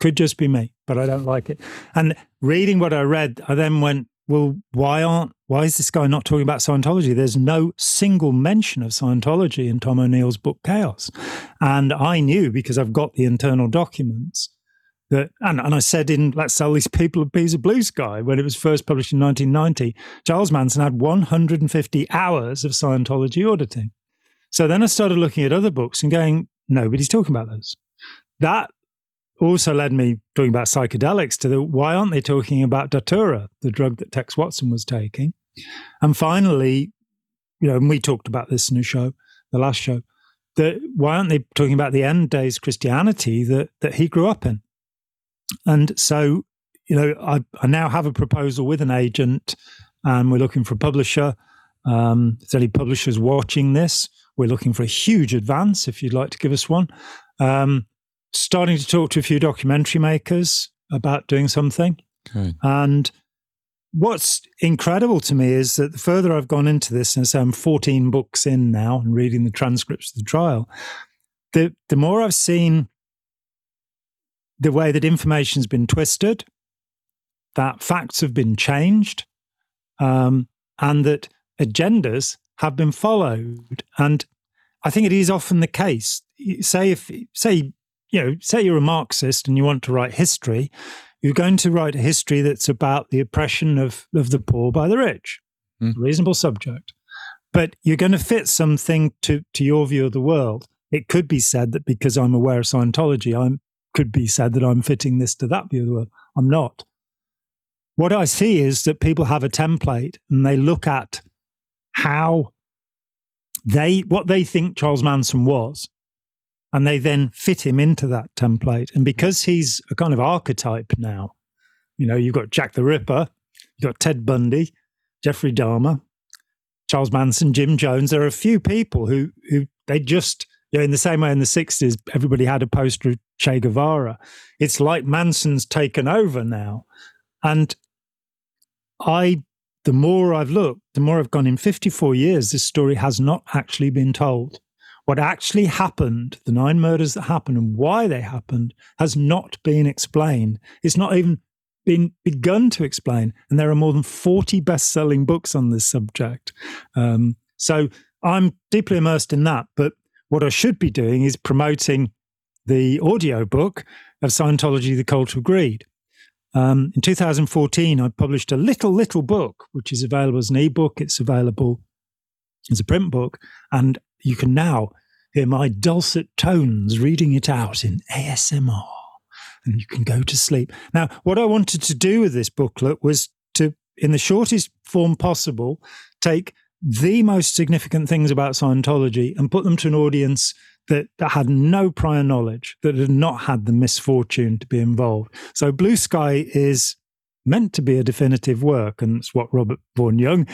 Could just be me, but I don't like it. And reading what I read, I then went, well, why aren't why is this guy not talking about Scientology? There's no single mention of Scientology in Tom O'Neill's book Chaos. And I knew because I've got the internal documents that and, and I said in Let's Sell These People a Piece of Blue Sky when it was first published in 1990, Charles Manson had 150 hours of Scientology auditing. So then I started looking at other books and going, nobody's talking about those. That also led me talking about psychedelics to the why aren't they talking about datura, the drug that Tex Watson was taking? And finally, you know, and we talked about this in a show, the last show, that why aren't they talking about the end days Christianity that that he grew up in? And so, you know, I, I now have a proposal with an agent, and we're looking for a publisher. Um, if any publishers watching this, we're looking for a huge advance. If you'd like to give us one, um, starting to talk to a few documentary makers about doing something. good And what's incredible to me is that the further I've gone into this, and so I'm 14 books in now and reading the transcripts of the trial, the, the more I've seen the way that information's been twisted, that facts have been changed, um, and that agendas have been followed. And I think it is often the case. Say if say you know, say you're a Marxist and you want to write history, you're going to write a history that's about the oppression of, of the poor by the rich. Mm. Reasonable subject. But you're going to fit something to, to your view of the world. It could be said that because I'm aware of Scientology, I'm could be said that I'm fitting this to that view of the world. I'm not. What I see is that people have a template and they look at how they what they think Charles Manson was, and they then fit him into that template. And because he's a kind of archetype now, you know, you've got Jack the Ripper, you've got Ted Bundy, Jeffrey Dahmer, Charles Manson, Jim Jones. There are a few people who who they just you know, in the same way in the 60s, everybody had a poster of Che Guevara. It's like Manson's taken over now. And I, the more I've looked, the more I've gone in 54 years, this story has not actually been told. What actually happened, the nine murders that happened and why they happened, has not been explained. It's not even been begun to explain. And there are more than 40 best selling books on this subject. Um, so I'm deeply immersed in that. But what I should be doing is promoting the audio book of Scientology, The Cult of Greed. Um, in 2014, I published a little, little book, which is available as an ebook. It's available as a print book. And you can now hear my dulcet tones reading it out in ASMR. And you can go to sleep. Now, what I wanted to do with this booklet was to, in the shortest form possible, take the most significant things about Scientology and put them to an audience that, that had no prior knowledge, that had not had the misfortune to be involved. So Blue Sky is meant to be a definitive work, and it's what Robert Vaughan Young,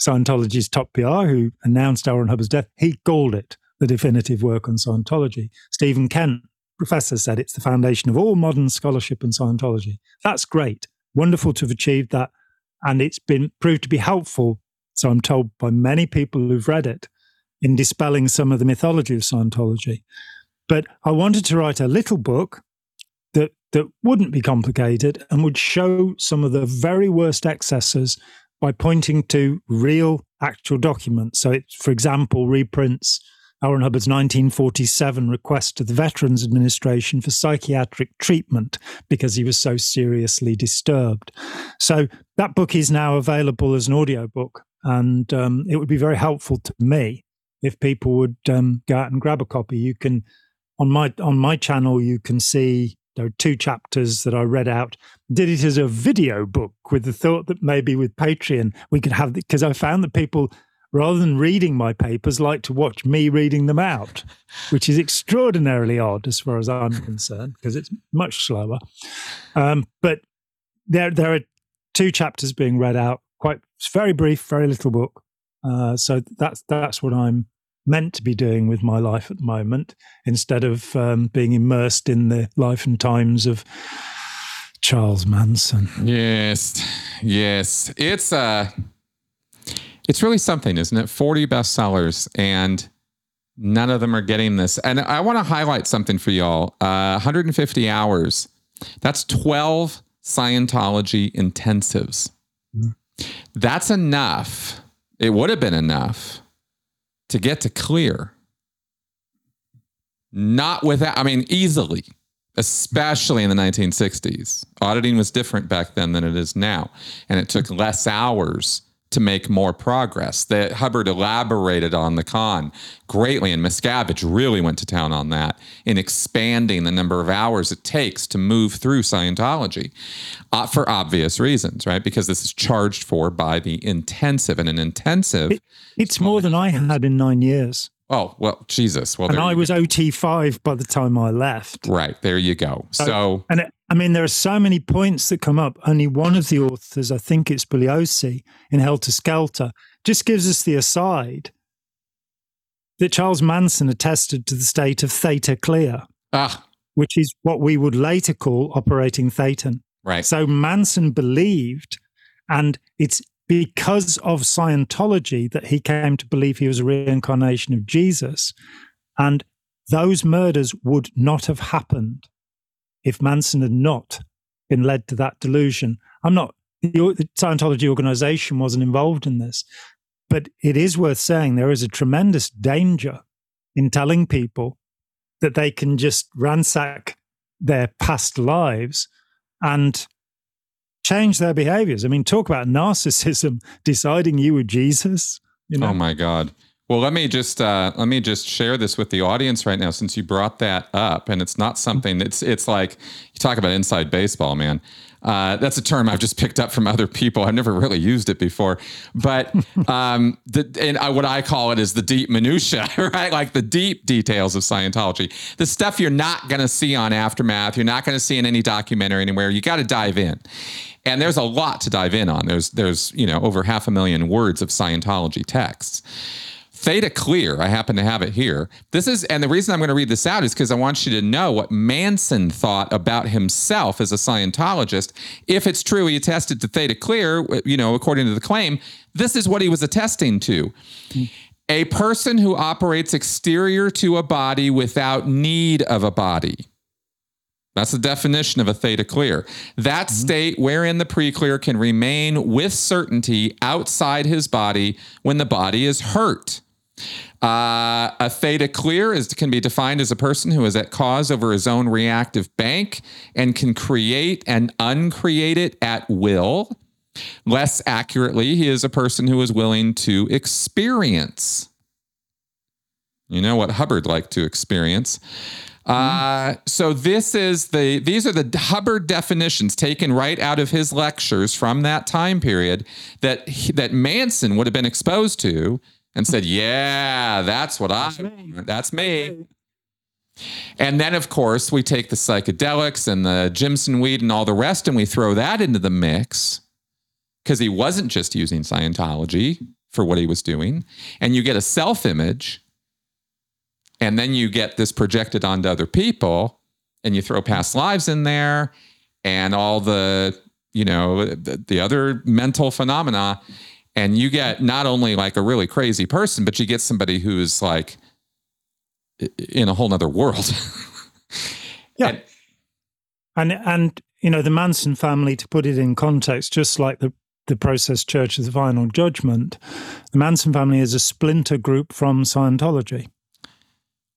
Scientology's top PR, who announced L. Ron Hubbard's death, he called it the definitive work on Scientology. Stephen Kent, professor, said it's the foundation of all modern scholarship on Scientology. That's great. Wonderful to have achieved that. And it's been proved to be helpful, so I'm told by many people who've read it, in dispelling some of the mythology of Scientology. But I wanted to write a little book that that wouldn't be complicated and would show some of the very worst excesses by pointing to real actual documents. So it, for example, reprints L. Ron Hubbard's 1947 request to the Veterans Administration for psychiatric treatment because he was so seriously disturbed. So that book is now available as an audiobook, and um, it would be very helpful to me if people would um, go out and grab a copy. You can on my on my channel you can see there are two chapters that I read out. Did it as a video book with the thought that maybe with Patreon we could have because I found that people rather than reading my papers like to watch me reading them out, which is extraordinarily odd as far as I'm concerned because it's much slower. Um, but there there are two chapters being read out. Quite very brief, very little book. Uh, so that's that's what I'm meant to be doing with my life at the moment, instead of um, being immersed in the life and times of Charles Manson. Yes, yes, it's uh it's really something, isn't it? Forty bestsellers and. None of them are getting this. And I want to highlight something for y'all. Uh, 150 hours. That's 12 Scientology intensives. Mm-hmm. That's enough it would have been enough to get to clear. Not without, I mean, easily, especially in the 1960s. Auditing was different back then than it is now. And it took less hours to make more progress. That Hubbard elaborated on the con greatly, and Miscavige really went to town on that in expanding the number of hours it takes to move through Scientology uh, for obvious reasons, right? Because this is charged for by the intensive, and an intensive. It, it's more than I had in nine years. Oh, well, Jesus. Well, and I was OT5 by the time I left. Right. There you go. So, so and it, I mean, there are so many points that come up. Only one of the authors, I think it's Bugliosi in Helter Skelter, just gives us the aside that Charles Manson attested to the state of theta clear, ah. which is what we would later call operating thetan. Right. So Manson believed, and it's because of Scientology that he came to believe he was a reincarnation of Jesus. And those murders would not have happened if Manson had not been led to that delusion. I'm not, the, Scientology organization wasn't involved in this, but it is worth saying there is a tremendous danger in telling people that they can just ransack their past lives and change their behaviors. I mean, talk about narcissism deciding you were Jesus. You know? Oh my God. Well, let me just uh, let me just share this with the audience right now, since you brought that up, and it's not something. It's it's like you talk about inside baseball, man. Uh, that's a term I've just picked up from other people. I've never really used it before, but um, the, and I, what I call it is the deep minutia, right? Like the deep details of Scientology, the stuff you're not going to see on Aftermath, you're not going to see in any documentary anywhere. You got to dive in, and there's a lot to dive in on. There's there's you know over half a million words of Scientology texts Theta Clear, I happen to have it here. This is, and the reason I'm going to read this out is because I want you to know what Manson thought about himself as a Scientologist. If it's true he attested to Theta Clear, you know, according to the claim, this is what he was attesting to. A person who operates exterior to a body without need of a body. That's the definition of a theta clear. That mm-hmm. state wherein the preclear can remain with certainty outside his body when the body is hurt. Uh, a theta clear is can be defined as a person who is at cause over his own reactive bank and can create and uncreate it at will. Less accurately, he is a person who is willing to experience. You know what Hubbard liked to experience. Uh, so this is the these are the Hubbard definitions taken right out of his lectures from that time period that he, that Manson would have been exposed to and said, "Yeah, that's what I that's me." And then, of course, we take the psychedelics and the Jimson weed and all the rest, and we throw that into the mix because he wasn't just using Scientology for what he was doing. And you get a self image and then you get this projected onto other people and you throw past lives in there and all the, you know, the, the other mental phenomena. And you get not only like a really crazy person, but you get somebody who's like in a whole nother world. yeah. And, and, and, you know, the Manson family, to put it in context, just like the the process church of the final judgment, the Manson family is a splinter group from Scientology.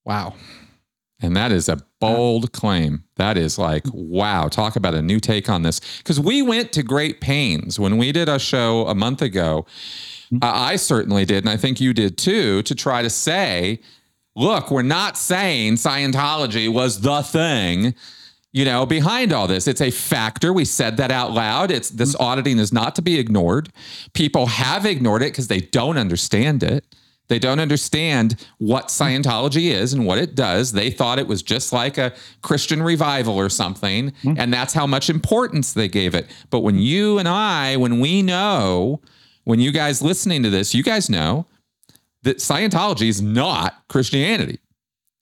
Wow. And that is a bold claim. That is like, wow, talk about a new take on this. Because we went to great pains when we did a show a month ago. Uh, I certainly did, and I think you did too, to try to say, look, we're not saying Scientology was the thing you know behind all this. It's a factor. We said that out loud. It's this auditing is not to be ignored. People have ignored it because they don't understand it they don't understand what Scientology is and what it does. They thought it was just like a Christian revival or something. Mm-hmm. And that's how much importance they gave it. But when you and I, when we know, when you guys listening to this, you guys know that Scientology is not Christianity.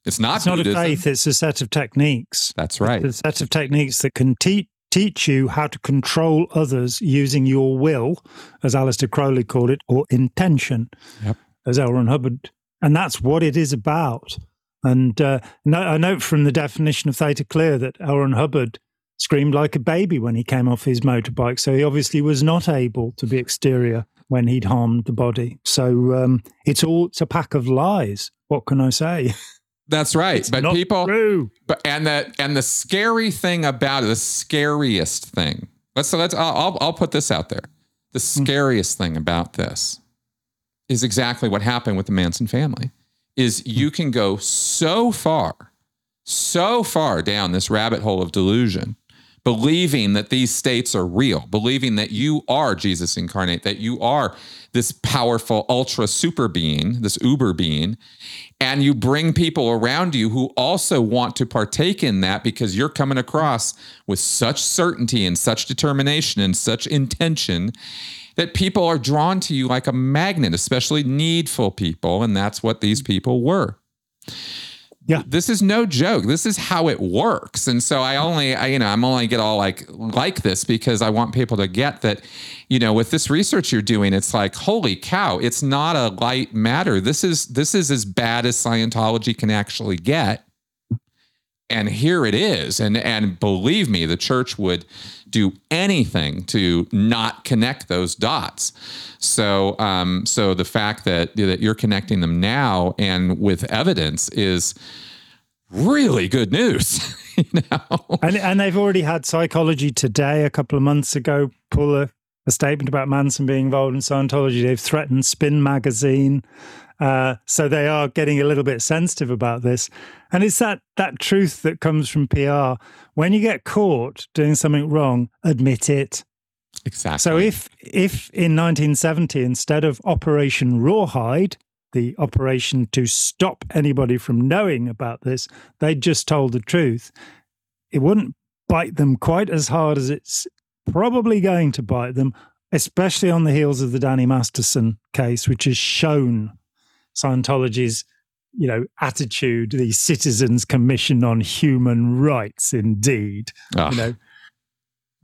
It's not. It's not a faith. It's a set of techniques. That's right. It's a set of techniques that can teach teach you how to control others using your will, as Aleister Crowley called it, or intention. Yep as L. Ron Hubbard. And that's what it is about. And uh, I note from the definition of Theta Clear that L. Ron Hubbard screamed like a baby when he came off his motorbike. So he obviously was not able to be exterior when he'd harmed the body. So um, it's all it's a pack of lies. What can I say? That's right. It's but people true. but and the and the scary thing about it, the scariest thing. Let's so let's I'll I'll put this out there. The hmm. scariest mm. thing about this is exactly what happened with the Manson family. Is you can go so far, so far down this rabbit hole of delusion, believing that these states are real, believing that you are Jesus incarnate, that you are this powerful ultra super being, this uber being, and you bring people around you who also want to partake in that because you're coming across with such certainty and such determination and such intention that people are drawn to you like a magnet, especially needful people. And that's what these people were. Yeah. This is no joke. This is how it works. And so I only, I, you know, I'm only get all like, like this because I want people to get that, you know, with this research you're doing, it's like, holy cow, it's not a light matter. This is, this is as bad as Scientology can actually get and here it is. And and believe me the church would do anything to not connect those dots. So um so the fact that that you're connecting them now and with evidence is really good news you know? And and they've already had psychology today a couple of months ago pull a, a statement about manson being involved in scientology. They've threatened spin magazine uh, so they are getting a little bit sensitive about this. And it's that that truth that comes from PR. When you get caught doing something wrong, admit it. Exactly. So if if in 1970 instead of Operation Rawhide, the operation to stop anybody from knowing about this, they'd just told the truth, it wouldn't bite them quite as hard as it's probably going to bite them, especially on the heels of the Danny Masterson case, which has shown Scientology's, you know, attitude, the Citizens Commission on Human Rights, indeed. You know,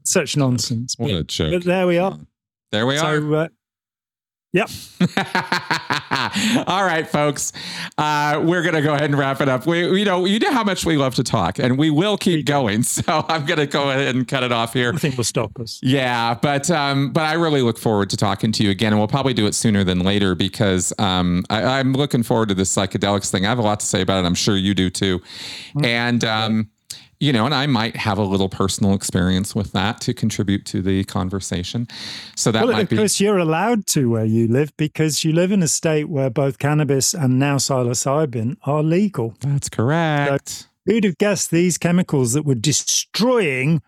such nonsense. what But, a joke. but there we are. There we are. Uh, yep. All right, folks. Uh, we're going to go ahead and wrap it up. We, you know, you know how much we love to talk, and we will keep going. So I'm going to go ahead and cut it off here. Nothing will stop us. Yeah, but um, but I really look forward to talking to you again, and we'll probably do it sooner than later because um, I, I'm looking forward to this psychedelics thing. I have a lot to say about it. I'm sure you do too, and um, you know, and I might have a little personal experience with that to contribute to the conversation. So that Well, might of be course, you're allowed to where you live because you live in a state where both cannabis and now psilocybin are legal. that's correct. Who'd have guessed these chemicals that were destroying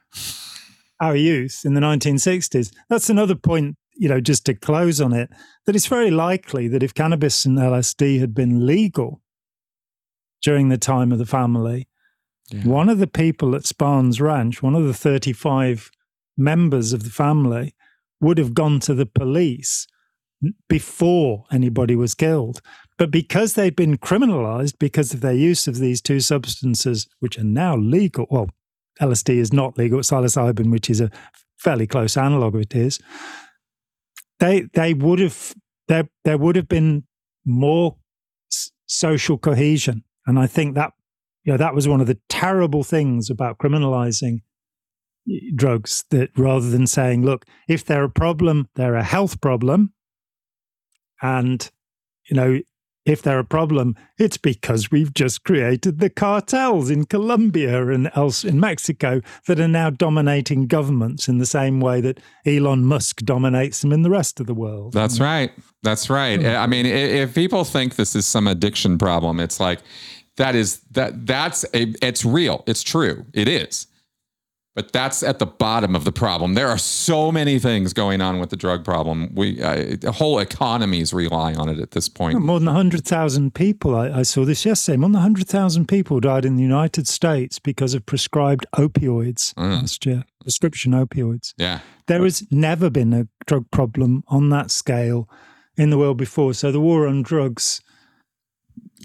our youth in the 1960s? That's another point, you know, just to close on it, that it's very likely that if cannabis and LSD had been legal during the time of the family, Yeah. one of the people at Spahn Ranch, one of the 35 members of the family, would have gone to the police before anybody was killed. But because they'd been criminalized because of their use of these two substances, which are now legal, well, LSD is not legal, psilocybin, which is a fairly close analog of it is, they they would have there there would have been more s- social cohesion, and I think that you know that was one of the terrible things about criminalizing eh, drugs that rather than saying look if they're a problem they're a health problem and you know if they're a problem it's because we've just created the cartels in Colombia and else in Mexico that are now dominating governments in the same way that Elon Musk dominates them in the rest of the world That's right. That's right. Hmm. I mean, if people think this is some addiction problem, it's like that is that that's a it's real. It's true. It is. But that's at the bottom of the problem. There are so many things going on with the drug problem. We uh, the whole economies rely on it at this point. More than 100,000 people, I, I saw this yesterday, more than 100,000 people died in the United States because of prescribed opioids Mm. last year, prescription opioids. Yeah. There has never been a drug problem on that scale in the world before. So the war on drugs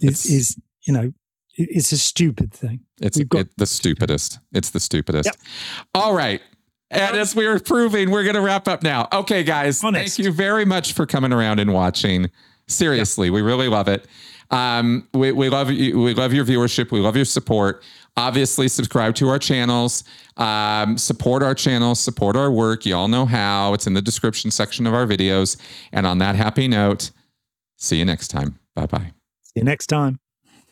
is, is you know, it's a stupid thing. It's got- it, the stupidest. It's the stupidest. Yep. All right. And as we were proving, we're going to wrap up now. Okay, guys. Honest. Thank you very much for coming around and watching. Seriously, we really love it. Um, we, we love you. We love your viewership. We love your support. Obviously, subscribe to our channels. Um, support our channels. Support our work. You all know how. It's in the description section of our videos. And on that happy note, see you next time. Bye bye. See you next time.